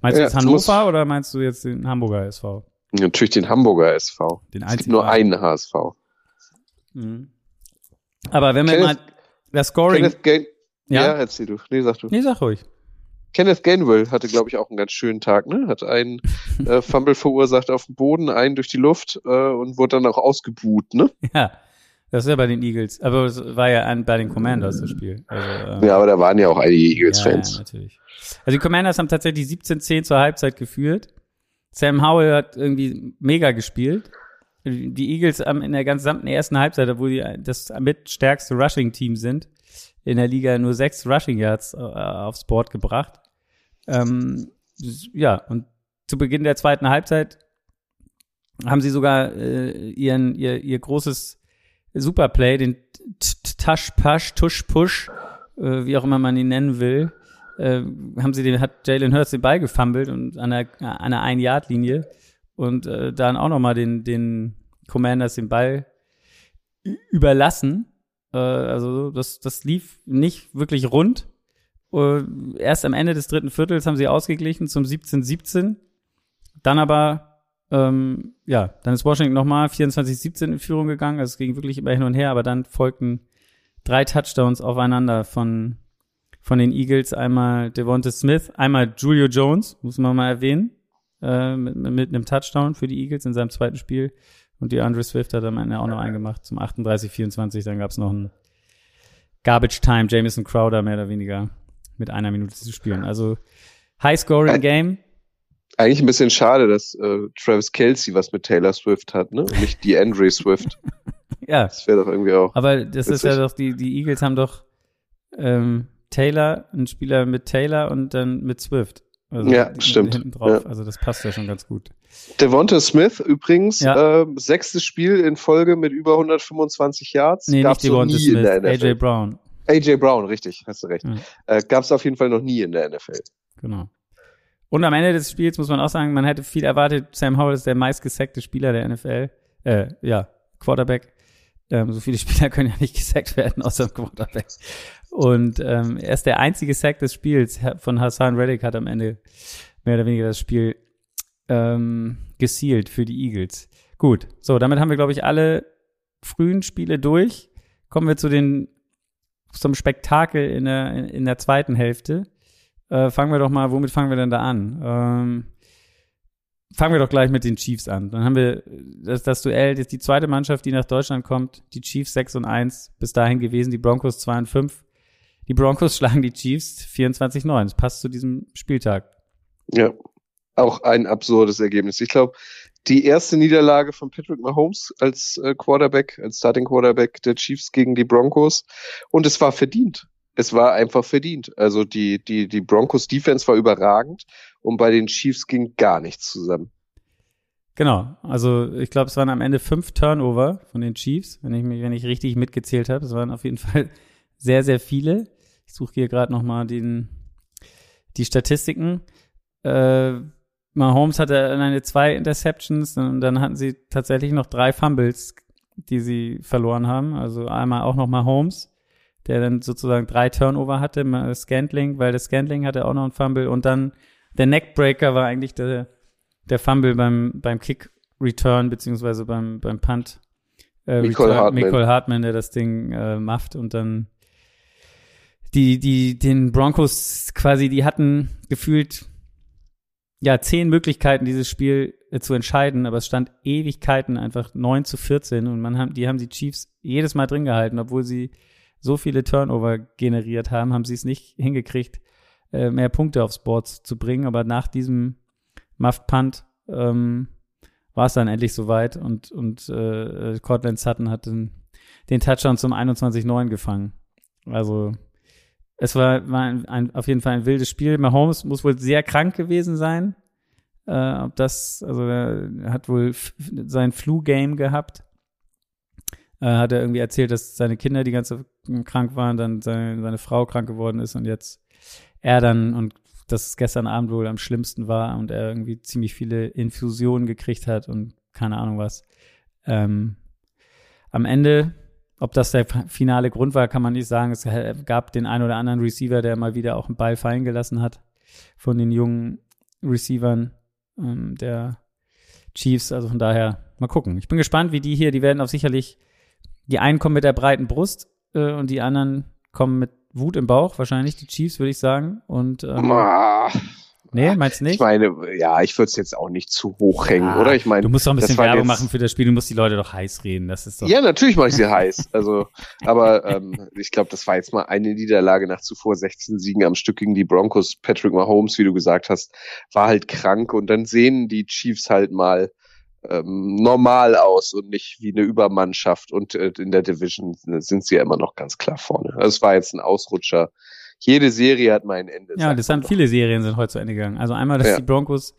Meinst du Ja, jetzt es muss- Hannover oder meinst du jetzt den Hamburger SV? Natürlich den Hamburger SV. Den Es gibt nur einen HSV. Mhm. Aber wenn wir Kenneth- mal das Scoring. Kenneth Gain ja? ja? erzähl du. Nee, sag du. Nee, sag ruhig. Kenneth Gainwell hatte, glaube ich, auch einen ganz schönen Tag, ne? Hat einen äh, [laughs] Fumble verursacht auf dem Boden, einen durch die Luft äh, und wurde dann auch ausgebuht, ne? Ja. Das ist ja bei den Eagles. Aber es war ja ein, bei den Commanders das Spiel. Also, äh, Ja, aber da waren ja auch einige ja, Eagles-Fans. ja, natürlich. Also die Commanders haben tatsächlich 17-10 zur Halbzeit geführt. Sam Howell hat irgendwie mega gespielt. Die Eagles haben in der gesamten ersten Halbzeit, obwohl die das mit stärkste Rushing-Team sind, in der Liga nur sechs Rushing Yards äh, aufs Board gebracht. Ähm, ja, und zu Beginn der zweiten Halbzeit haben sie sogar äh, ihren, ihr, ihr großes Superplay, den Tash Pash, Tush Push, äh, wie auch immer man ihn nennen will, äh, haben sie den, hat Jalen Hurts den Ball gefummelt und an der, an der Ein-Yard-Linie und äh, dann auch nochmal den, den Commanders den Ball überlassen. Äh, also das, das lief nicht wirklich rund. Äh, erst am Ende des dritten Viertels haben sie ausgeglichen zum 17-17. Dann aber, ähm, ja, dann ist Washington nochmal 24-17 in Führung gegangen. Also es ging wirklich immer hin und her, aber dann folgten drei Touchdowns aufeinander von, von den Eagles. Einmal Devonta Smith, einmal Julio Jones, muss man mal erwähnen, äh, mit, mit einem Touchdown für die Eagles in seinem zweiten Spiel. Und die Andre Swift hat am Ende auch noch eingemacht zum 38-24. Dann gab es noch ein Garbage Time, Jamison Crowder mehr oder weniger mit einer Minute zu spielen. Also High-Scoring Game. Eigentlich ein bisschen schade, dass äh, Travis Kelsey was mit Taylor Swift hat, ne? Und nicht die Andre Swift. [laughs] Ja, Das wäre doch irgendwie auch. aber das ist ja Witzig. doch, die, die Eagles haben doch ähm, Taylor, einen Spieler mit Taylor und dann mit Swift. Also Ja, stimmt. Ja. Also das passt ja schon ganz gut. Devonta Smith übrigens, Ja. äh, sechstes Spiel in Folge mit über 125 Yards. Nee, Gab's nicht Devonta nie in Smith. AJ Brown. AJ Brown, richtig, hast du recht. Ja. Äh, Gab es auf jeden Fall noch nie in der NFL. Genau. Und am Ende des Spiels muss man auch sagen, man hätte viel erwartet. Sam Howell ist der meistgesackte Spieler der NFL. Äh, ja, Quarterback. Ähm, so viele [laughs] Spieler können ja nicht gesackt werden, außer dem Quarterback. Und ähm, er ist der einzige Sack des Spiels von Hassan Reddick hat am Ende mehr oder weniger das Spiel ähm, gesealt für die Eagles. Gut, so, damit haben wir, glaube ich, alle frühen Spiele durch. Kommen wir zu den zum Spektakel in der, in der zweiten Hälfte. Äh, fangen wir doch mal, womit fangen wir denn da an? Ähm, fangen wir doch gleich mit den Chiefs an. Dann haben wir das, das Duell, das ist die zweite Mannschaft, die nach Deutschland kommt. Die Chiefs 6 und 1 bis dahin gewesen, die Broncos 2 und 5. Die Broncos [laughs] schlagen die Chiefs 24-9. Das passt zu diesem Spieltag. Ja. Auch ein absurdes Ergebnis. Ich glaube, die erste Niederlage von Patrick Mahomes als äh, Quarterback, als Starting Quarterback der Chiefs gegen die Broncos. Und es war verdient. Es war einfach verdient. Also die, die, die Broncos Defense war überragend und bei den Chiefs ging gar nichts zusammen. Genau, also ich glaube, es waren am Ende fünf Turnover von den Chiefs, wenn ich mich, wenn ich richtig mitgezählt habe. Es waren auf jeden [laughs] Fall sehr, sehr viele. Ich suche hier gerade nochmal die Statistiken. Äh, Mahomes hatte eine zwei Interceptions und dann hatten sie tatsächlich noch drei Fumbles, die sie verloren haben. Also einmal auch noch Mahomes, der dann sozusagen drei Turnover hatte, Scantling, weil der Scantling hatte auch noch einen Fumble und dann der Neckbreaker war eigentlich der der Fumble beim, beim Kick Return, beziehungsweise beim, beim Punt. Äh, Nicole, Return, Hartman. Nicole Hartman, der das Ding äh, macht und dann die, die, den Broncos quasi, die hatten gefühlt ja zehn Möglichkeiten, dieses Spiel äh, zu entscheiden, aber es stand Ewigkeiten einfach 9 zu 14 und man haben, die haben die Chiefs jedes Mal drin gehalten, obwohl sie so viele Turnover generiert haben, haben sie es nicht hingekriegt, äh, mehr Punkte aufs Board zu bringen, aber nach diesem Muffed Punt ähm, war es dann endlich soweit und, und äh, Cortland Sutton hat den, den Touchdown zum 21-9 gefangen. Also es war, war ein, ein, auf jeden Fall ein wildes Spiel. Mahomes muss wohl sehr krank gewesen sein. Äh, ob das, also er hat wohl sein Flu-Game gehabt. Äh, hat er irgendwie erzählt, dass seine Kinder die ganze krank waren, dann seine, seine Frau krank geworden ist und jetzt er dann und dass es gestern Abend wohl am schlimmsten war und er irgendwie ziemlich viele Infusionen gekriegt hat und keine Ahnung was. Ähm, am Ende, ob das der finale Grund war, kann man nicht sagen. Es gab den einen oder anderen Receiver, der mal wieder auch einen Ball fallen gelassen hat von den jungen Receivern ähm, der Chiefs. Also von daher mal gucken. Ich bin gespannt, wie die hier, die werden auch sicherlich, die einen kommen mit der breiten Brust äh, und die anderen kommen mit Wut im Bauch, wahrscheinlich die Chiefs, würde ich sagen. Und ähm, ah, Nee, meinst du nicht? Ich meine, ja, ich würde es jetzt auch nicht zu hoch hängen, ja, oder? Ich meine, du musst doch ein bisschen Werbung machen für das Spiel, du musst die Leute doch heiß reden, das ist doch. Ja, natürlich mache ich sie heiß. Also, aber ähm, ich glaube, das war jetzt mal eine Niederlage nach zuvor 16 Siegen am Stück gegen die Broncos. Patrick Mahomes, wie du gesagt hast, war halt krank und dann sehen die Chiefs halt mal ähm, normal aus und nicht wie eine Übermannschaft. Und äh, in der Division sind sie ja immer noch ganz klar vorne. Also es war jetzt ein Ausrutscher. Jede Serie hat mal ein Ende. Ja, das sind viele Serien sind heute zu Ende gegangen. Also einmal, dass ja. die Broncos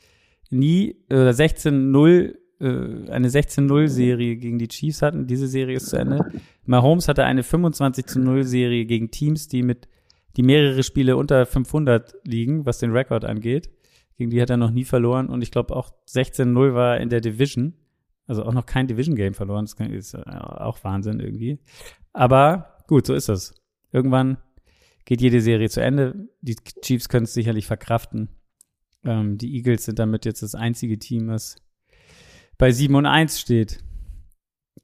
nie äh, 16-0 äh, eine 16-0-Serie gegen die Chiefs hatten. Diese Serie ist zu Ende. Mahomes hatte eine 25-0-Serie gegen Teams, die mit die mehrere Spiele unter 500 liegen, was den Rekord angeht. Gegen die hat er noch nie verloren und ich glaube auch 16-0 war in der Division. Also auch noch kein Division-Game verloren. Das ist auch Wahnsinn irgendwie. Aber gut, so ist es. Irgendwann geht jede Serie zu Ende. Die Chiefs können es sicherlich verkraften. Ähm, die Eagles sind damit jetzt das einzige Team, was bei 7 und 1 steht.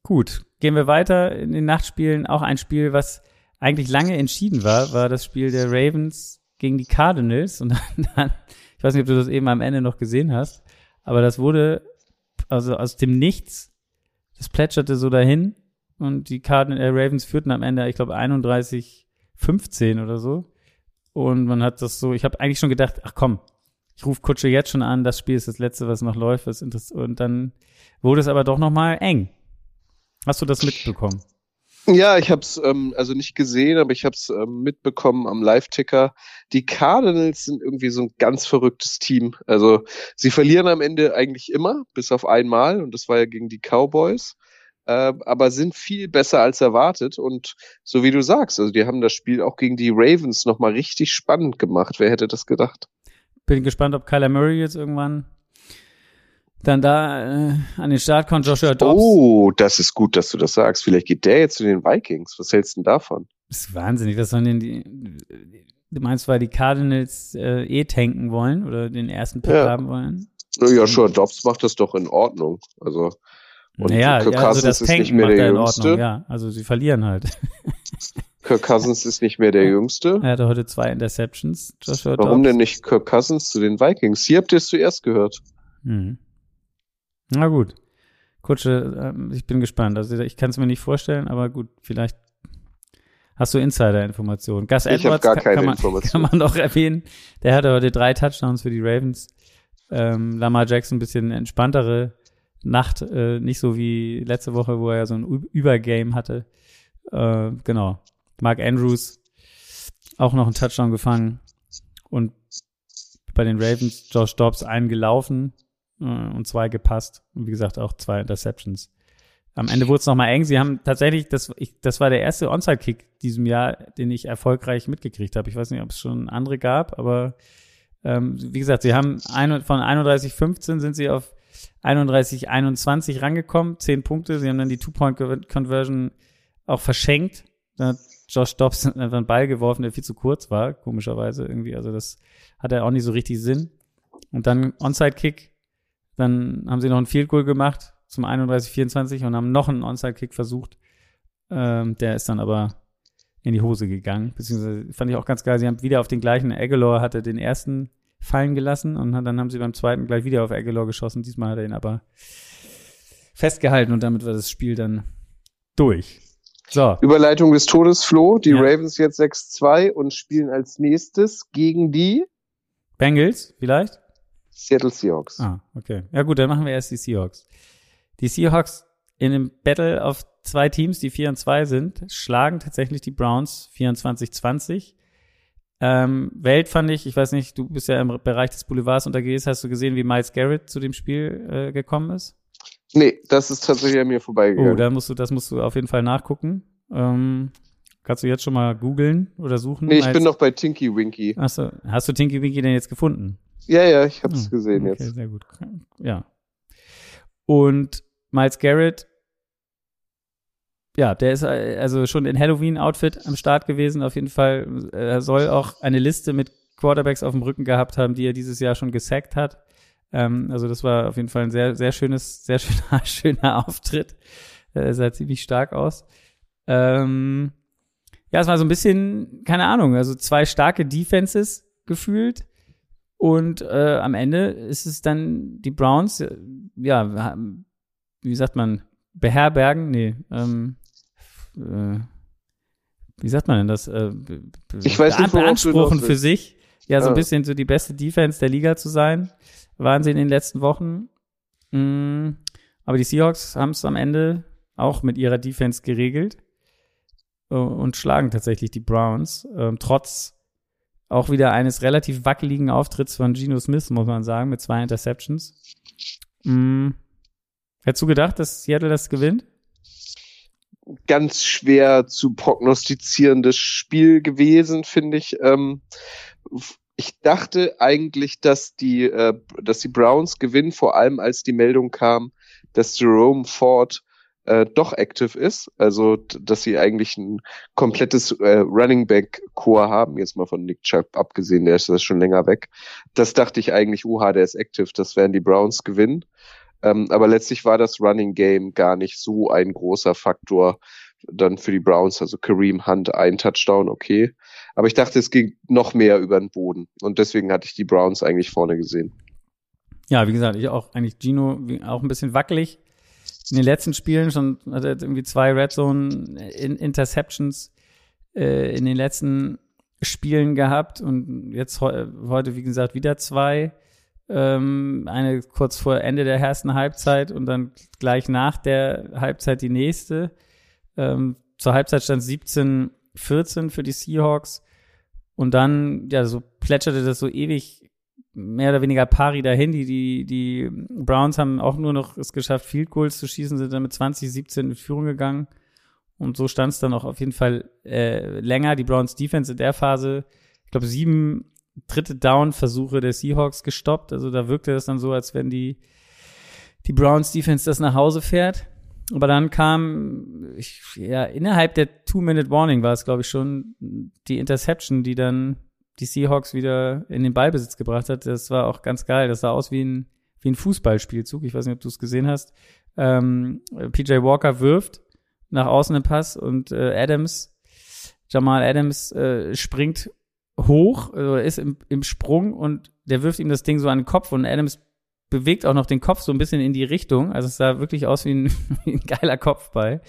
Gut, gehen wir weiter in den Nachtspielen. Auch ein Spiel, was eigentlich lange entschieden war, war das Spiel der Ravens gegen die Cardinals. Und [laughs] dann ich weiß nicht, ob du das eben am Ende noch gesehen hast, aber das wurde also aus dem Nichts, das plätscherte so dahin und die Cardinals, äh, Ravens führten am Ende, ich glaube 31 15 oder so. Und man hat das so, ich habe eigentlich schon gedacht, ach komm, ich rufe Kutsche jetzt schon an, das Spiel ist das letzte, was noch läuft, was interessiert. Und dann wurde es aber doch noch mal eng. Hast du das mitbekommen? Ja, ich habe es ähm, also nicht gesehen, aber ich habe es ähm, mitbekommen am Live-Ticker. Die Cardinals sind irgendwie so ein ganz verrücktes Team. Also sie verlieren am Ende eigentlich immer, bis auf einmal, und das war ja gegen die Cowboys. Äh, aber sind viel besser als erwartet. Und so wie du sagst, also die haben das Spiel auch gegen die Ravens nochmal richtig spannend gemacht. Wer hätte das gedacht? Bin gespannt, ob Kyler Murray jetzt irgendwann dann da äh, an den Start kommt Joshua Dobbs. Oh, das ist gut, dass du das sagst. Vielleicht geht der jetzt zu den Vikings. Was hältst du denn davon? Das ist wahnsinnig. Das sollen die, du meinst, weil die Cardinals äh, eh tanken wollen oder den ersten Pick ja. haben wollen? Ja, Joshua Dobbs macht das doch in Ordnung. Also und naja, Kirk ja, also das ist nicht mehr der Jüngste. Ordnung, ja, also sie verlieren halt. [laughs] Kirk Cousins ist nicht mehr der Jüngste. Er hatte heute zwei Interceptions. Joshua Warum Dobbs. denn nicht Kirk Cousins zu den Vikings? Hier habt ihr es zuerst gehört. Mhm. Na gut. Kutsche, ähm, ich bin gespannt. Also ich kann es mir nicht vorstellen, aber gut, vielleicht hast du Insider-Informationen. Gus Edwards ich habe gar keine kann, man, [laughs] kann man noch erwähnen. Der hatte heute drei Touchdowns für die Ravens. Ähm, Lamar Jackson ein bisschen entspanntere Nacht, äh, nicht so wie letzte Woche, wo er ja so ein Übergame hatte. Äh, genau. Mark Andrews auch noch einen Touchdown gefangen und bei den Ravens Josh Dobbs einen gelaufen und zwei gepasst und wie gesagt auch zwei Interceptions. Am Ende wurde es nochmal eng. Sie haben tatsächlich, das, ich, das war der erste Onside-Kick diesem Jahr, den ich erfolgreich mitgekriegt habe. Ich weiß nicht, ob es schon andere gab, aber ähm, wie gesagt, sie haben ein, von 31,15 sind sie auf 31,21 rangekommen, zehn Punkte. Sie haben dann die Two-Point-Conversion auch verschenkt. Da hat Josh Dobbs [laughs] einfach einen Ball geworfen, der viel zu kurz war, komischerweise irgendwie. Also das hatte auch nicht so richtig Sinn. Und dann Onside-Kick. Dann haben sie noch ein Field Goal gemacht zum 31-24 und haben noch einen Onside-Kick versucht. Ähm, der ist dann aber in die Hose gegangen. Beziehungsweise fand ich auch ganz geil. Sie haben wieder auf den gleichen Aguilar hatte den ersten fallen gelassen und dann haben sie beim zweiten gleich wieder auf Aguilar geschossen. Diesmal hat er ihn aber festgehalten und damit war das Spiel dann durch. So, Überleitung des Todes, Flo. Die Ja. Ravens jetzt 6-2 und spielen als nächstes gegen die Bengals vielleicht? Seattle Seahawks. Ah, okay. Ja gut, dann machen wir erst die Seahawks. Die Seahawks in einem Battle auf zwei Teams, die 4 und 2 sind, schlagen tatsächlich die Browns 24-20. Ähm, Welt fand ich, ich weiß nicht, du bist ja im Bereich des Boulevards unterwegs, hast du gesehen, wie Miles Garrett zu dem Spiel äh, gekommen ist? Nee, das ist tatsächlich an mir vorbeigegangen. Oh, da musst du, das musst du auf jeden Fall nachgucken. Ähm, kannst du jetzt schon mal googeln oder suchen? nee, ich Miles- bin noch bei Tinky Winky. Achso, hast du Tinky Winky denn jetzt gefunden? Ja, ja, ich hab's Hm, gesehen okay, jetzt. sehr gut. Ja. Und Miles Garrett, ja, der ist äh, also schon in Halloween-Outfit am Start gewesen. Auf jeden Fall, äh, er soll auch eine Liste mit Quarterbacks auf dem Rücken gehabt haben, die er dieses Jahr schon gesackt hat. Ähm, also das war auf jeden Fall ein sehr, sehr schönes, sehr [laughs] schöner, schöner Auftritt. Er sah ziemlich stark aus. Ähm, ja, es war so ein bisschen, keine Ahnung, also zwei starke Defenses gefühlt. Und äh, am Ende ist es dann die Browns, äh, ja, wie sagt man, beherbergen? Nee, ähm, äh, wie sagt man denn das? Äh, Ich weiß nicht, beanspruchen für sich, ja, so ein Ah. bisschen so die beste Defense der Liga zu sein. Waren sie in den letzten Wochen. Mm, aber die Seahawks haben es am Ende auch mit ihrer Defense geregelt äh, und schlagen tatsächlich die Browns, ähm, trotz auch wieder eines relativ wackeligen Auftritts von Geno Smith, muss man sagen, mit zwei Interceptions. Mm. Hättest du gedacht, dass Seattle das gewinnt? Ganz schwer zu prognostizierendes Spiel gewesen, finde ich. Ähm, ich dachte eigentlich, dass die, äh, dass die Browns gewinnen, vor allem als die Meldung kam, dass Jerome Ford äh, doch active ist. Also, dass sie eigentlich ein komplettes äh, Running Back Core haben, jetzt mal von Nick Chubb abgesehen, der ist das schon länger weg. Das dachte ich eigentlich, oha, der ist active, das werden die Browns gewinnen. Ähm, aber letztlich war das Running Game gar nicht so ein großer Faktor dann für die Browns. Also Kareem Hunt ein Touchdown, okay. Aber ich dachte, es ging noch mehr über den Boden. Und deswegen hatte ich die Browns eigentlich vorne gesehen. Ja, wie gesagt, ich auch eigentlich Gino auch ein bisschen wackelig. In den letzten Spielen schon hat er jetzt irgendwie zwei Red Zone in Interceptions äh, in den letzten Spielen gehabt und jetzt heu heute, wie gesagt, wieder zwei. Ähm, eine kurz vor Ende der ersten Halbzeit und dann gleich nach der Halbzeit die nächste. Ähm, zur Halbzeit stand 17, 14 für die Seahawks. Und dann, ja, so plätscherte das so ewig mehr oder weniger pari dahin. Die, die, die Browns haben auch nur noch es geschafft, Field Goals zu schießen, sind dann mit 20, 17 in Führung gegangen. Und so stand es dann auch auf jeden Fall äh, länger. Die Browns Defense in der Phase, ich glaube, sieben dritte Down-Versuche der Seahawks gestoppt. Also da wirkte das dann so, als wenn die, die Browns Defense das nach Hause fährt. Aber dann kam, ich, ja, innerhalb der Two-Minute-Warning war es, glaube ich, schon die Interception, die dann die Seahawks wieder in den Ballbesitz gebracht hat. Das war auch ganz geil. Das sah aus wie ein, wie ein Fußballspielzug. Ich weiß nicht, ob du es gesehen hast. Ähm, PJ Walker wirft nach außen einen Pass und äh, Adams, Jamal Adams äh, springt hoch, also ist im, im Sprung und der wirft ihm das Ding so an den Kopf und Adams bewegt auch noch den Kopf so ein bisschen in die Richtung. Also es sah wirklich aus wie ein, [laughs] wie ein geiler Kopfball.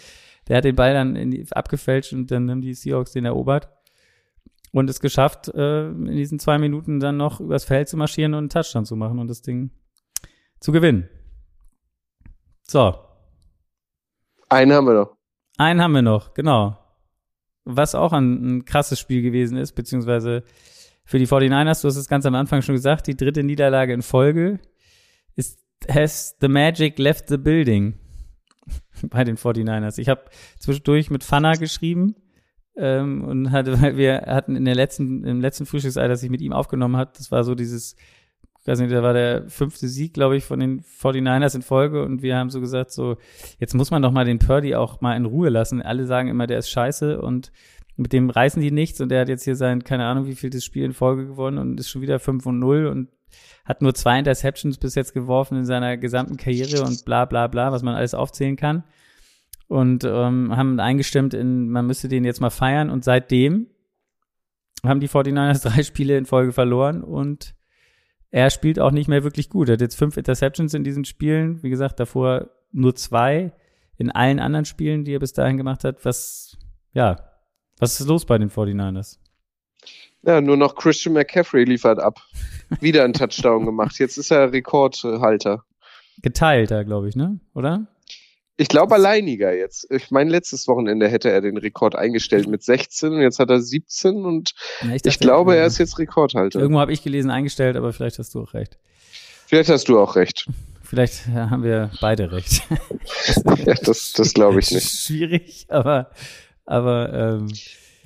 Der hat den Ball dann die, abgefälscht und dann haben die Seahawks den erobert und es geschafft, äh, in diesen zwei Minuten dann noch übers Feld zu marschieren und einen Touchdown zu machen und das Ding zu gewinnen. So. Einen haben wir noch. Einen haben wir noch, genau. Was auch ein, ein krasses Spiel gewesen ist, beziehungsweise für die 49ers, du hast es ganz am Anfang schon gesagt, die dritte Niederlage in Folge ist has the magic left the building [laughs] bei den 49ers. Ich habe zwischendurch mit Fanna geschrieben ähm, und [laughs] hatte, weil wir hatten in der letzten, im letzten Frühstücksei, das ich mit ihm aufgenommen hat, das war so dieses, ich weiß nicht, da war der fünfte Sieg, glaube ich, von den 49ers in Folge und wir haben so gesagt, so, jetzt muss man doch mal den Purdy auch mal in Ruhe lassen. Alle sagen immer, der ist scheiße und mit dem reißen die nichts und der hat jetzt hier sein, keine Ahnung, wie viel das Spiel in Folge gewonnen und ist schon wieder 5 und 0 und hat nur zwei Interceptions bis jetzt geworfen in seiner gesamten Karriere und bla bla bla, was man alles aufzählen kann. Und ähm, haben eingestimmt in, man müsste den jetzt mal feiern und seitdem haben die 49ers [laughs] drei Spiele in Folge verloren und er spielt auch nicht mehr wirklich gut. Er hat jetzt fünf Interceptions in diesen Spielen, wie gesagt, davor nur zwei in allen anderen Spielen, die er bis dahin gemacht hat. Was, ja, was ist los bei den 49ers? Ja, nur noch Christian McCaffrey liefert ab. Wieder einen Touchdown gemacht. Jetzt ist er Rekordhalter. Geteilter, glaube ich, ne? Oder? Ich glaube alleiniger jetzt. Ich meine, letztes Wochenende hätte er den Rekord eingestellt mit 16 und jetzt hat er 17 und ja, ich, dachte, ich, glaube, er ist jetzt Rekordhalter. Irgendwo habe ich gelesen eingestellt, aber vielleicht hast du auch recht. Vielleicht hast du auch recht. Vielleicht haben wir beide recht. [laughs] ja, das das glaube ich nicht. Schwierig, aber aber ähm,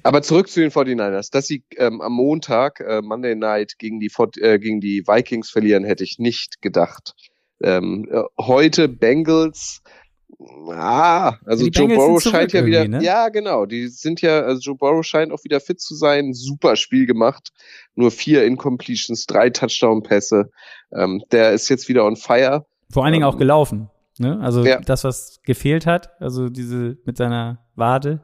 aber zurück zu den 49ers. Dass sie ähm, am Montag, äh, Monday Night, gegen die, äh, gegen die Vikings verlieren, hätte ich nicht gedacht. Ähm, äh, heute Bengals, ah, also Joe Burrow scheint ja wieder, ne? ja genau, die sind ja, also Joe Burrow scheint auch wieder fit zu sein, super Spiel gemacht, nur vier Incompletions, drei Touchdown-Pässe, ähm, der ist jetzt wieder on fire. Vor allen Dingen auch ähm, gelaufen, ne? Also ja. das, was gefehlt hat, also diese mit seiner Wade,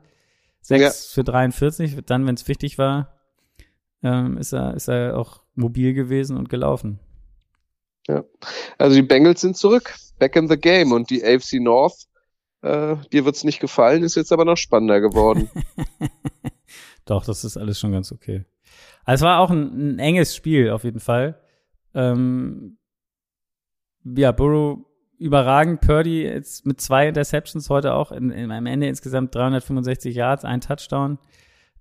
6 ja. für 43. Dann, wenn es wichtig war, ähm, ist, er, ist er auch mobil gewesen und gelaufen. Ja, also die Bengals sind zurück, back in the game und die AFC North, äh, dir wird's nicht gefallen, ist jetzt aber noch spannender geworden. [laughs] Doch, das ist alles schon ganz okay. Also es war auch ein, ein enges Spiel auf jeden Fall. Ähm, ja, Burrow überragend. Purdy jetzt mit zwei Interceptions heute auch in, in, am Ende insgesamt 365 Yards, ein Touchdown,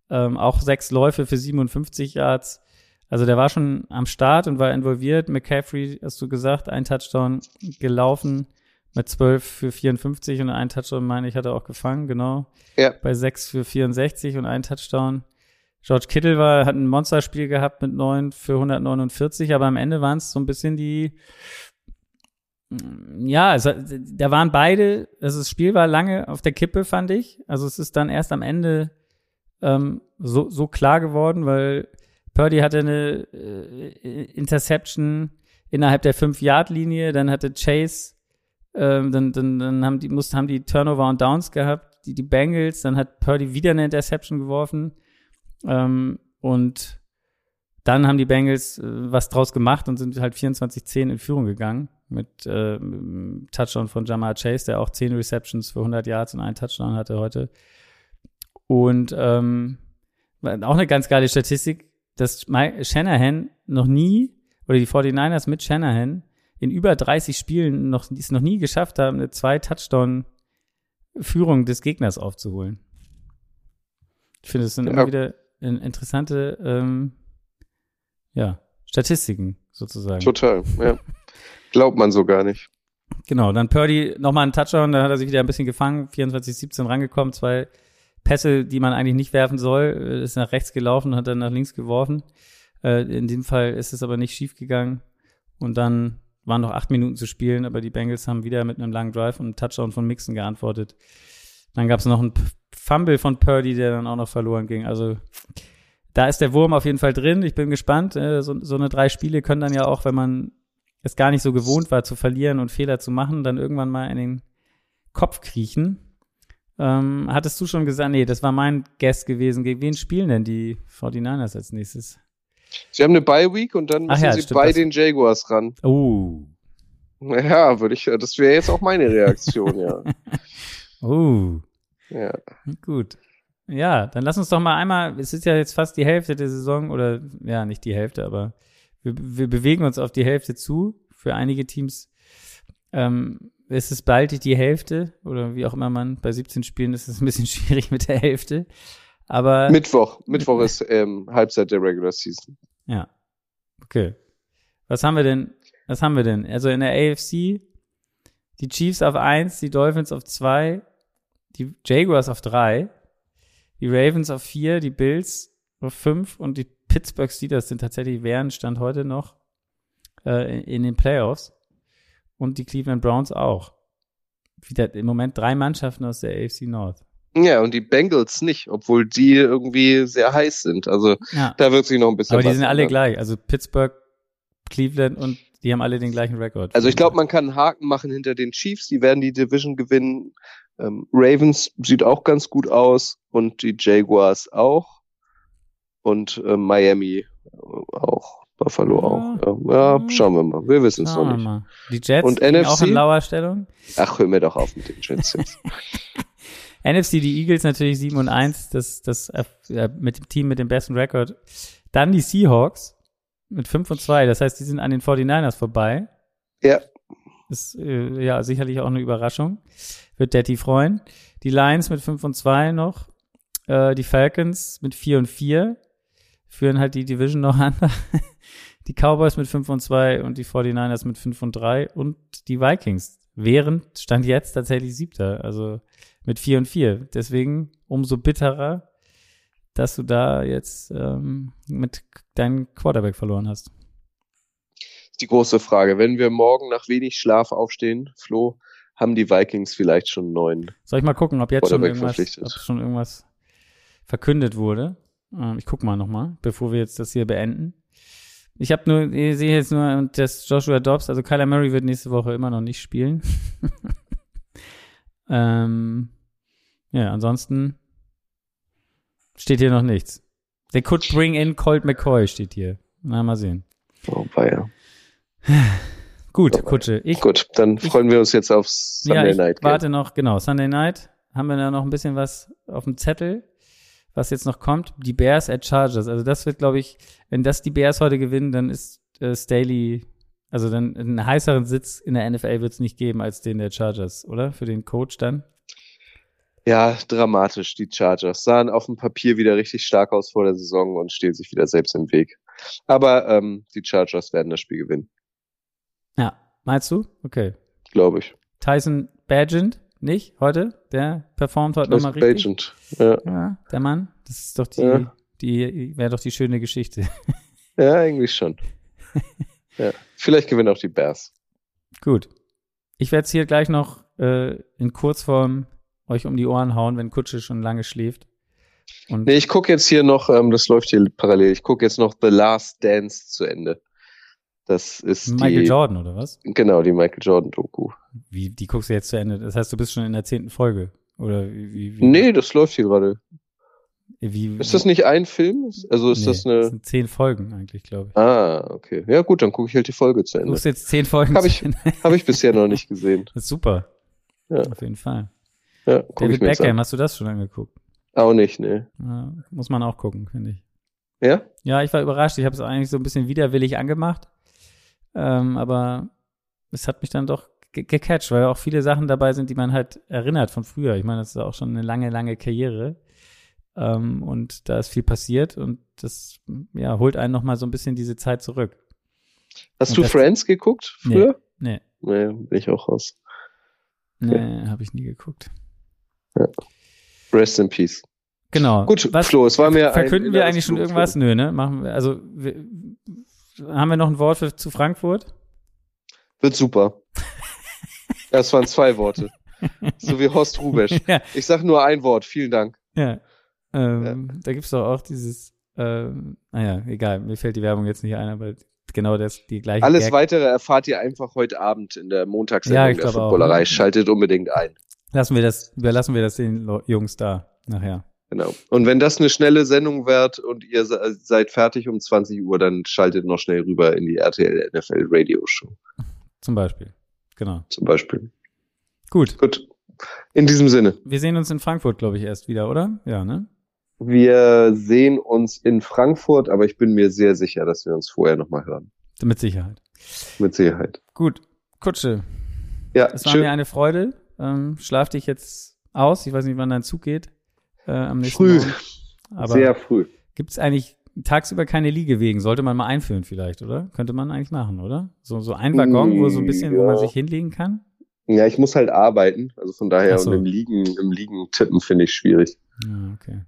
ähm, auch sechs Läufe für 57 Yards. Also der war schon am Start und war involviert. McCaffrey, hast du gesagt, ein Touchdown gelaufen mit 12 für 54 und ein Touchdown, meine ich, hat er auch gefangen, genau. Ja. Bei 6 für 64 und ein Touchdown. George Kittle war, hat ein Monsterspiel gehabt mit 9 für 149, aber am Ende waren es so ein bisschen die ja, also, da waren beide, also das Spiel war lange auf der Kippe, fand ich. Also es ist dann erst am Ende ähm, so, so klar geworden, weil Purdy hatte eine äh, Interception innerhalb der 5-Yard-Linie, dann hatte Chase, ähm, dann, dann, dann haben die, mussten, haben die Turnover und Downs gehabt, die, die Bengals, dann hat Purdy wieder eine Interception geworfen ähm, und dann haben die Bengals äh, was draus gemacht und sind halt 24-10 in Führung gegangen mit äh, Touchdown von Jamal Chase, der auch 10 Receptions für 100 Yards und einen Touchdown hatte heute. Und ähm, auch eine ganz geile Statistik, dass Shanahan noch nie, oder die 49ers mit Shanahan, in über 30 Spielen noch, es noch nie geschafft haben, eine zwei Touchdown-Führung des Gegners aufzuholen. Ich finde, es sind ja. immer wieder interessante ähm, ja, Statistiken sozusagen. Total, ja. Glaubt man so gar nicht. Genau, dann Purdy nochmal einen Touchdown, da hat er sich wieder ein bisschen gefangen, 24-17 rangekommen, zwei Pässe, die man eigentlich nicht werfen soll, ist nach rechts gelaufen und hat dann nach links geworfen. Äh, in dem Fall ist es aber nicht schief gegangen. Und dann waren noch acht Minuten zu spielen, aber die Bengals haben wieder mit einem langen Drive und einem Touchdown von Mixon geantwortet. Dann gab es noch einen Fumble von Purdy, der dann auch noch verloren ging. Also da ist der Wurm auf jeden Fall drin. Ich bin gespannt. Äh, so, so eine drei Spiele können dann ja auch, wenn man es gar nicht so gewohnt war zu verlieren und Fehler zu machen, dann irgendwann mal in den Kopf kriechen. Ähm, hattest du schon gesagt, nee, das war mein Guest gewesen. Gegen wen spielen denn die 49ers als nächstes? Sie haben eine Bye Week und dann müssen ja, sie stimmt, bei den Jaguars ran. Oh. Ja, würde ich, das wäre jetzt auch meine Reaktion, ja. [laughs] Oh. Ja. Gut. Ja, dann lass uns doch mal einmal, es ist ja jetzt fast die Hälfte der Saison oder ja, nicht die Hälfte, aber wir, wir bewegen uns auf die Hälfte zu. Für einige Teams ähm, ist es bald die Hälfte oder wie auch immer man bei 17 Spielen ist es ein bisschen [laughs] schwierig mit der Hälfte. Aber Mittwoch. Mittwoch ist ähm, Halbzeit der Regular Season. ja, okay. Was haben wir denn? Was haben wir denn? Also in der AFC die Chiefs auf eins, die Dolphins auf zwei, die Jaguars auf drei, die Ravens auf vier, die Bills auf fünf und die Pittsburgh Steelers sind tatsächlich während Stand heute noch äh, in den Playoffs und die Cleveland Browns auch. Wieder im Moment drei Mannschaften aus der AFC North. Ja, und die Bengals nicht, obwohl die irgendwie sehr heiß sind. Also Ja. da wird sich noch ein bisschen Aber die sind alle gleich. Also Pittsburgh, Cleveland und die haben alle den gleichen Rekord. Also ich glaube, man kann einen Haken machen hinter den Chiefs, die werden die Division gewinnen. Ähm, Ravens sieht auch ganz gut aus und die Jaguars auch. Und äh, Miami auch. Buffalo Ja. auch. Ja, ja, schauen wir mal. Wir wissen es noch nicht. mal. Die Jets Und NFC? auch in lauer Stellung. Ach, hör mir doch auf mit den Jets jetzt. [laughs] NFC, die Eagles natürlich 7 und 1, das, das äh, mit dem Team mit dem besten Rekord. Dann die Seahawks mit 5 und 2, das heißt, die sind an den 49ers vorbei. ja, Ist äh, ja sicherlich auch eine Überraschung. Wird Detti freuen. Die Lions mit 5 und 2 noch. Äh, die Falcons mit 4 und 4 führen halt die Division noch an. [laughs] die Cowboys mit 5 und 2 und die 49ers mit 5 und 3 und die Vikings. Während stand jetzt tatsächlich siebter, also mit 4 und 4. Deswegen umso bitterer, dass du da jetzt ähm, mit deinem Quarterback verloren hast. ist die große Frage. Wenn wir morgen nach wenig Schlaf aufstehen, Flo, haben die Vikings vielleicht schon neuen. Soll ich mal gucken, ob jetzt schon irgendwas, ob schon irgendwas verkündet wurde? Ähm, ich guck mal nochmal, bevor wir jetzt das hier beenden. Ich habe nur, ich sehe jetzt nur, dass Joshua Dobbs, also Kyler Murray wird nächste Woche immer noch nicht spielen. [laughs] ähm, ja, ansonsten steht hier noch nichts. They could bring in Colt McCoy, steht hier. Na, mal sehen. Oh, weia. [sighs] Gut, Okay. Kutsche. Ich Gut, dann freuen wir uns jetzt aufs Sunday ja, ich Night warte noch, genau, Sunday Night. Haben wir da noch ein bisschen was auf dem Zettel, was jetzt noch kommt? Die Bears at Chargers. Also das wird, glaube ich, wenn das die Bears heute gewinnen, dann ist äh, Staley, also dann einen heißeren Sitz in der NFL wird es nicht geben als den der Chargers, oder? Für den Coach dann? Ja, dramatisch, die Chargers. Sahen auf dem Papier wieder richtig stark aus vor der Saison und stehen sich wieder selbst im Weg. Aber ähm, die Chargers werden das Spiel gewinnen, Ja, meinst du? Okay. glaube ich. Tyson Bagent, nicht heute? Der performt heute nochmal richtig. Agent. Ja. Ja, der Mann. Das ist doch die, Ja. die wäre doch die schöne Geschichte. [laughs] ja, eigentlich schon. [laughs] ja. Vielleicht gewinnen auch die Bears. Gut. Ich werde es hier gleich noch äh, in Kurzform euch um die Ohren hauen, wenn Kutsche schon lange schläft. Und Nee, ich gucke jetzt hier noch, ähm, das läuft hier parallel, ich gucke jetzt noch The Last Dance zu Ende. Das ist Michael die, Jordan, oder was? genau, die Michael Jordan Doku. Wie, die guckst du jetzt zu Ende. Das heißt, du bist schon in der zehnten Folge. Oder wie, wie, Nee, das läuft hier gerade. wie, Ist das nicht ein Film? Also ist nee, das eine, sind zehn Folgen eigentlich, glaube ich. ah, okay. Ja gut, dann gucke ich halt die Folge zu Du Ende. guckst jetzt zehn Folgen Hab zu ich-. Habe ich bisher noch nicht gesehen. [laughs] Das ist super. Ja. Auf jeden Fall. Ja, David Beckham, hast du das schon angeguckt? Auch nicht, ne. Ja, muss man auch gucken, finde ich. Ja? Ja, ich war überrascht. Ich habe es eigentlich so ein bisschen widerwillig angemacht. Ähm, aber es hat mich dann doch ge gecatcht, weil auch viele Sachen dabei sind, die man halt erinnert von früher. Ich meine, das ist auch schon eine lange, lange Karriere. Ähm, und da ist viel passiert und das ja, holt einen nochmal so ein bisschen diese Zeit zurück. Hast Und du Friends geguckt früher? Nee, Nee, bin ich auch raus. nee, habe ich nie geguckt. Rest in Peace. Genau. Gut, Was, Flo, es war mir ein verkünden wir eigentlich schon irgendwas? Nö, ne? Machen wir, also wir, haben wir noch ein Wort für, zu Frankfurt? Wird super. [laughs] Das waren zwei Worte. So wie Horst Rubesch. [laughs] ja, Ich sag nur ein Wort. Vielen Dank. Ja. Ähm, Da gibt's doch auch dieses, ähm, naja, egal, mir fällt die Werbung jetzt nicht ein, aber genau das, die gleiche. Alles Gag. weitere erfahrt ihr einfach heute Abend in der Montagssendung Ja, der glaub auch, Footballerei. ne? Schaltet unbedingt ein. Lassen wir das, überlassen wir das den Jungs da nachher. Genau. Und wenn das eine schnelle Sendung wird und ihr se- seid fertig um 20 Uhr, dann schaltet noch schnell rüber in die RTL NFL Radio Show Zum Beispiel. Genau. zum Beispiel. Gut. Gut. In diesem Sinne. Wir sehen uns in Frankfurt, glaube ich, erst wieder, oder? Ja, ne? Wir sehen uns in Frankfurt, aber ich bin mir sehr sicher, dass wir uns vorher nochmal hören. Mit Sicherheit. Mit Sicherheit. Gut. Kutsche. Ja, Es war schön. mir eine Freude. Ähm, schlaf dich jetzt aus. Ich weiß nicht, wann dein Zug geht. Äh, am nächsten Früh. Morgen. Aber Sehr früh. gibt es eigentlich tagsüber keine Liegewegen? Sollte man mal einführen vielleicht, oder? Könnte man eigentlich machen, oder? So, so ein Waggon, wo so ein bisschen, wo man Ja. sich hinlegen kann? Ja, ich muss halt arbeiten. Also von daher so. und im Liegen, im Liegen tippen finde ich schwierig. Ja, okay.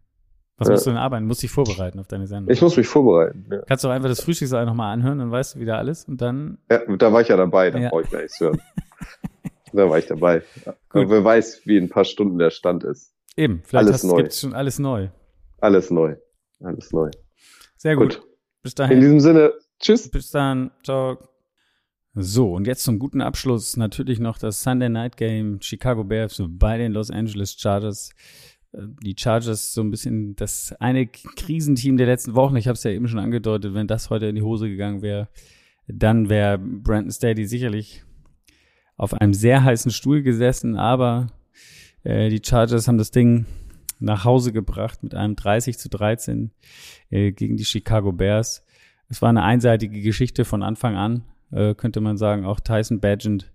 Was Ja. musst du denn arbeiten? Musst dich vorbereiten auf deine Sendung. Ich muss mich vorbereiten. Ja, Kannst du auch einfach das Frühstücksei nochmal anhören, dann weißt du wieder alles und dann, ja da war ich ja dabei, da Ja. brauche ich gar nichts hören. [laughs] da war ich dabei. Ja. Aber wer weiß, wie in ein paar Stunden der Stand ist. Eben, vielleicht Alles hast- neu. gibt's schon alles neu. Alles neu. Alles neu. Sehr gut. Gut. Bis In dahin. diesem Sinne, tschüss. Bis dann. Ciao. So, und jetzt zum guten Abschluss natürlich noch das Sunday Night Game Chicago Bears bei den Los Angeles Chargers. Äh, Die Chargers so ein bisschen das eine Krisenteam der letzten Wochen. Ich habe es ja eben schon angedeutet, wenn das heute in die Hose gegangen wäre, dann wäre Brandon Staley sicherlich auf einem sehr heißen Stuhl gesessen, aber äh, die Chargers haben das Ding nach Hause gebracht mit einem 30 zu 13 äh, gegen die Chicago Bears. Es war eine einseitige Geschichte von Anfang an, äh, könnte man sagen. Auch Tyson Badgett,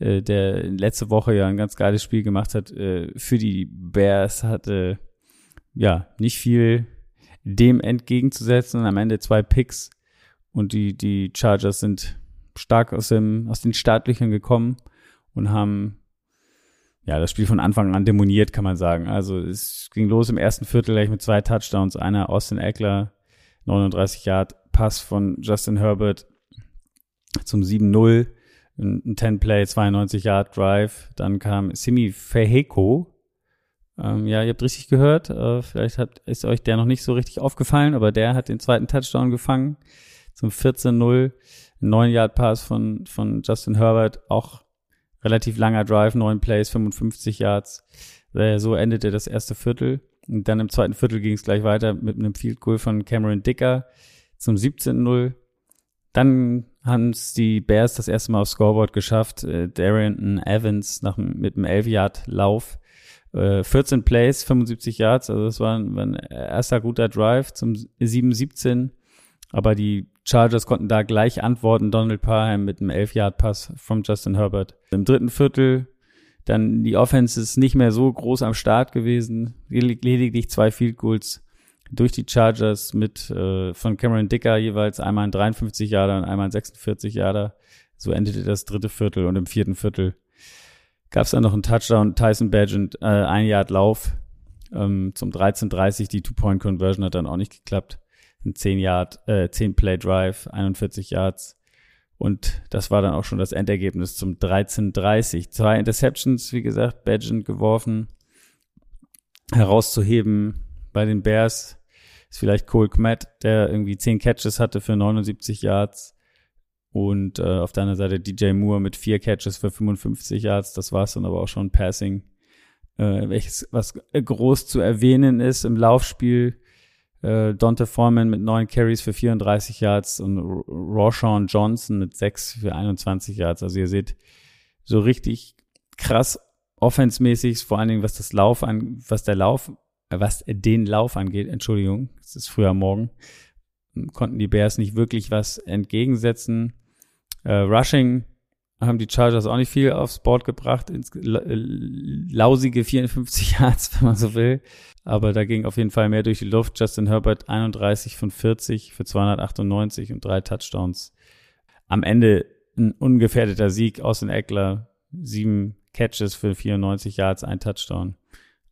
äh, der letzte Woche ja ein ganz geiles Spiel gemacht hat äh, für die Bears, hatte ja nicht viel dem entgegenzusetzen und am Ende zwei Picks und die, die Chargers sind stark aus, dem, aus den Startlöchern gekommen und haben ja das Spiel von Anfang an demoniert, kann man sagen. Also es ging los im ersten Viertel gleich mit zwei Touchdowns, einer Austin Eckler, 39 Yard Pass von Justin Herbert zum 7-0, ein ein 10-Play, 92 Yard Drive. Dann kam Simi Feheko. Ähm, ja, ihr habt richtig gehört. Äh, vielleicht hat, ist euch der noch nicht so richtig aufgefallen, aber der hat den zweiten Touchdown gefangen zum 14-0. Ein 9 Yard Pass von, von Justin Herbert. Auch relativ langer Drive, 9 Plays, 55 Yards. Äh, so endete das erste Viertel. Und dann im zweiten Viertel ging es gleich weiter mit einem Field Goal von Cameron Dicker zum 17-0. Dann haben es die Bears das erste Mal aufs Scoreboard geschafft. Äh, Darrington Evans nach, mit einem 11-Yard-Lauf. Äh, 14 Plays, 75 Yards. Also das war ein, war ein erster guter Drive zum 7-17. Aber die Chargers konnten da gleich antworten. Donald Parham mit einem 11-Yard-Pass von Justin Herbert. Im dritten Viertel dann die Offense ist nicht mehr so groß am Start gewesen. Ledig- Lediglich zwei Field Goals durch die Chargers mit äh, von Cameron Dicker jeweils einmal ein 53 Jahre und einmal ein 46 Jahre. So endete das dritte Viertel und im vierten Viertel gab es dann noch einen Touchdown. Tyson Badgett, äh, ein Yard Lauf ähm, zum 13:30. Die Two-Point-Conversion hat dann auch nicht geklappt. Ein 10 Yard, äh, 10 Play Drive, 41 Yards. Und das war dann auch schon das Endergebnis zum 13:30. Zwei Interceptions, wie gesagt, Badgett geworfen. Herauszuheben bei den Bears ist vielleicht Cole Kmet, der irgendwie 10 Catches hatte für 79 Yards. Und äh, auf der anderen Seite DJ Moore mit vier Catches für 55 Yards. Das war es dann aber auch schon Passing. Äh, welches, was groß zu erwähnen ist im Laufspiel. Äh, Dante Foreman mit neun Carries für 34 Yards und Roshan Johnson mit sechs für 21 Yards. Also ihr seht so richtig krass offensmäßig, vor allen Dingen was das Lauf an, was der Lauf, äh, was den Lauf angeht, Entschuldigung, es ist früher Morgen, konnten die Bears nicht wirklich was entgegensetzen. Äh, Rushing haben die Chargers auch nicht viel aufs Board gebracht, ins, la- lausige 54 [laughs] Yards, wenn man so will. Aber da ging auf jeden Fall mehr durch die Luft. Justin Herbert 31 von 40 für 298 und drei Touchdowns. Am Ende ein ungefährdeter Sieg aus den Eckler. Sieben Catches für 94 Yards, ein Touchdown.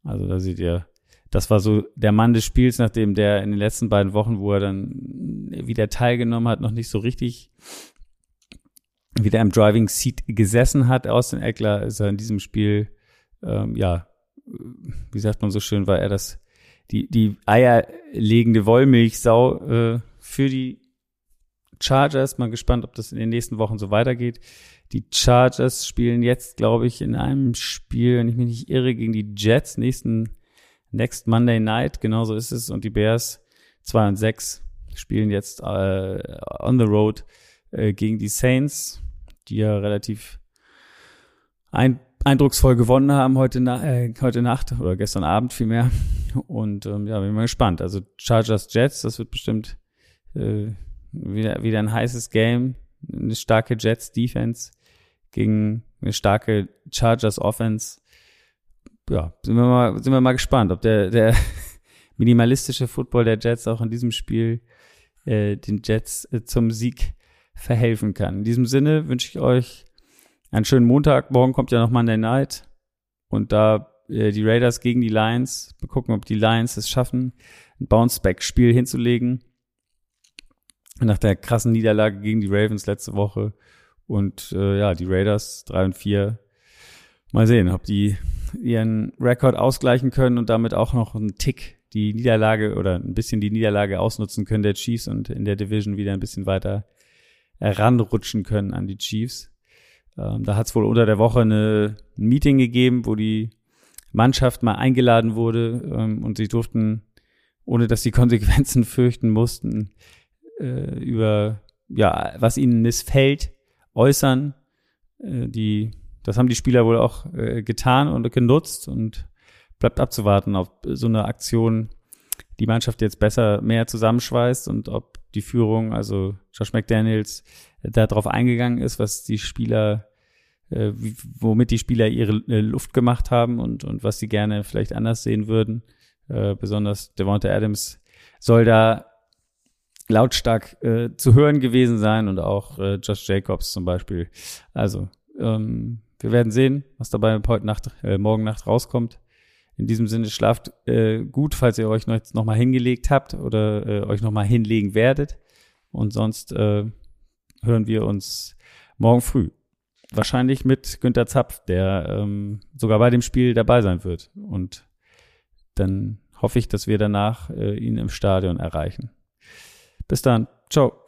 Also da seht ihr, das war so der Mann des Spiels, nachdem der in den letzten beiden Wochen, wo er dann wieder teilgenommen hat, noch nicht so richtig wieder im Driving Seat gesessen hat. Austin Eckler ist er in diesem Spiel, ähm, ja, wie sagt man so schön, war er das, die, die eierlegende Wollmilchsau äh, für die Chargers. Mal gespannt, ob das in den nächsten Wochen so weitergeht. Die Chargers spielen jetzt, glaube ich, in einem Spiel, wenn ich mich nicht irre, gegen die Jets nächsten Next Monday Night. Genauso ist es. Und die Bears 2 und 6 spielen jetzt äh, on the road äh, gegen die Saints, die ja relativ ein, eindrucksvoll gewonnen haben heute, na, äh, heute Nacht oder gestern Abend vielmehr. Und ähm, ja, bin mal gespannt. Also Chargers Jets, das wird bestimmt äh, wieder, wieder ein heißes Game. Eine starke Jets Defense gegen eine starke Chargers Offense. Ja, sind wir mal, sind wir mal gespannt, ob der, der [laughs] minimalistische Football der Jets auch in diesem Spiel äh, den Jets äh, zum Sieg verhelfen kann. In diesem Sinne wünsche ich euch einen schönen Montag. Morgen kommt ja noch Monday Night und da äh, die Raiders gegen die Lions. Wir gucken, ob die Lions es schaffen, ein Bounce-Back-Spiel hinzulegen. Nach der krassen Niederlage gegen die Ravens letzte Woche. Und äh, ja, die Raiders 3 und 4. Mal sehen, ob die ihren Rekord ausgleichen können und damit auch noch einen Tick die Niederlage oder ein bisschen die Niederlage ausnutzen können der Chiefs und in der Division wieder ein bisschen weiter heranrutschen können an die Chiefs. Ähm, da hat es wohl unter der Woche eine, ein Meeting gegeben, wo die Mannschaft mal eingeladen wurde ähm, und sie durften, ohne dass sie [laughs] Konsequenzen fürchten mussten, äh, über ja, was ihnen missfällt, äußern. Äh, die, das haben die Spieler wohl auch äh, getan und genutzt und bleibt abzuwarten, ob so eine Aktion die Mannschaft jetzt besser mehr zusammenschweißt und ob die Führung, also Josh McDaniels, da drauf eingegangen ist, was die Spieler, äh, womit die Spieler ihre äh, Luft gemacht haben und, und was sie gerne vielleicht anders sehen würden. Äh, besonders Devonta Adams soll da lautstark äh, zu hören gewesen sein und auch äh, Josh Jacobs zum Beispiel. Also, ähm, wir werden sehen, was dabei heute Nacht, äh, morgen Nacht rauskommt. In diesem Sinne schlaft äh, gut, falls ihr euch noch, noch mal hingelegt habt oder äh, euch noch mal hinlegen werdet. Und sonst äh, hören wir uns morgen früh. Wahrscheinlich mit Günter Zapf, der ähm, sogar bei dem Spiel dabei sein wird. Und dann hoffe ich, dass wir danach äh, ihn im Stadion erreichen. Bis dann. Ciao.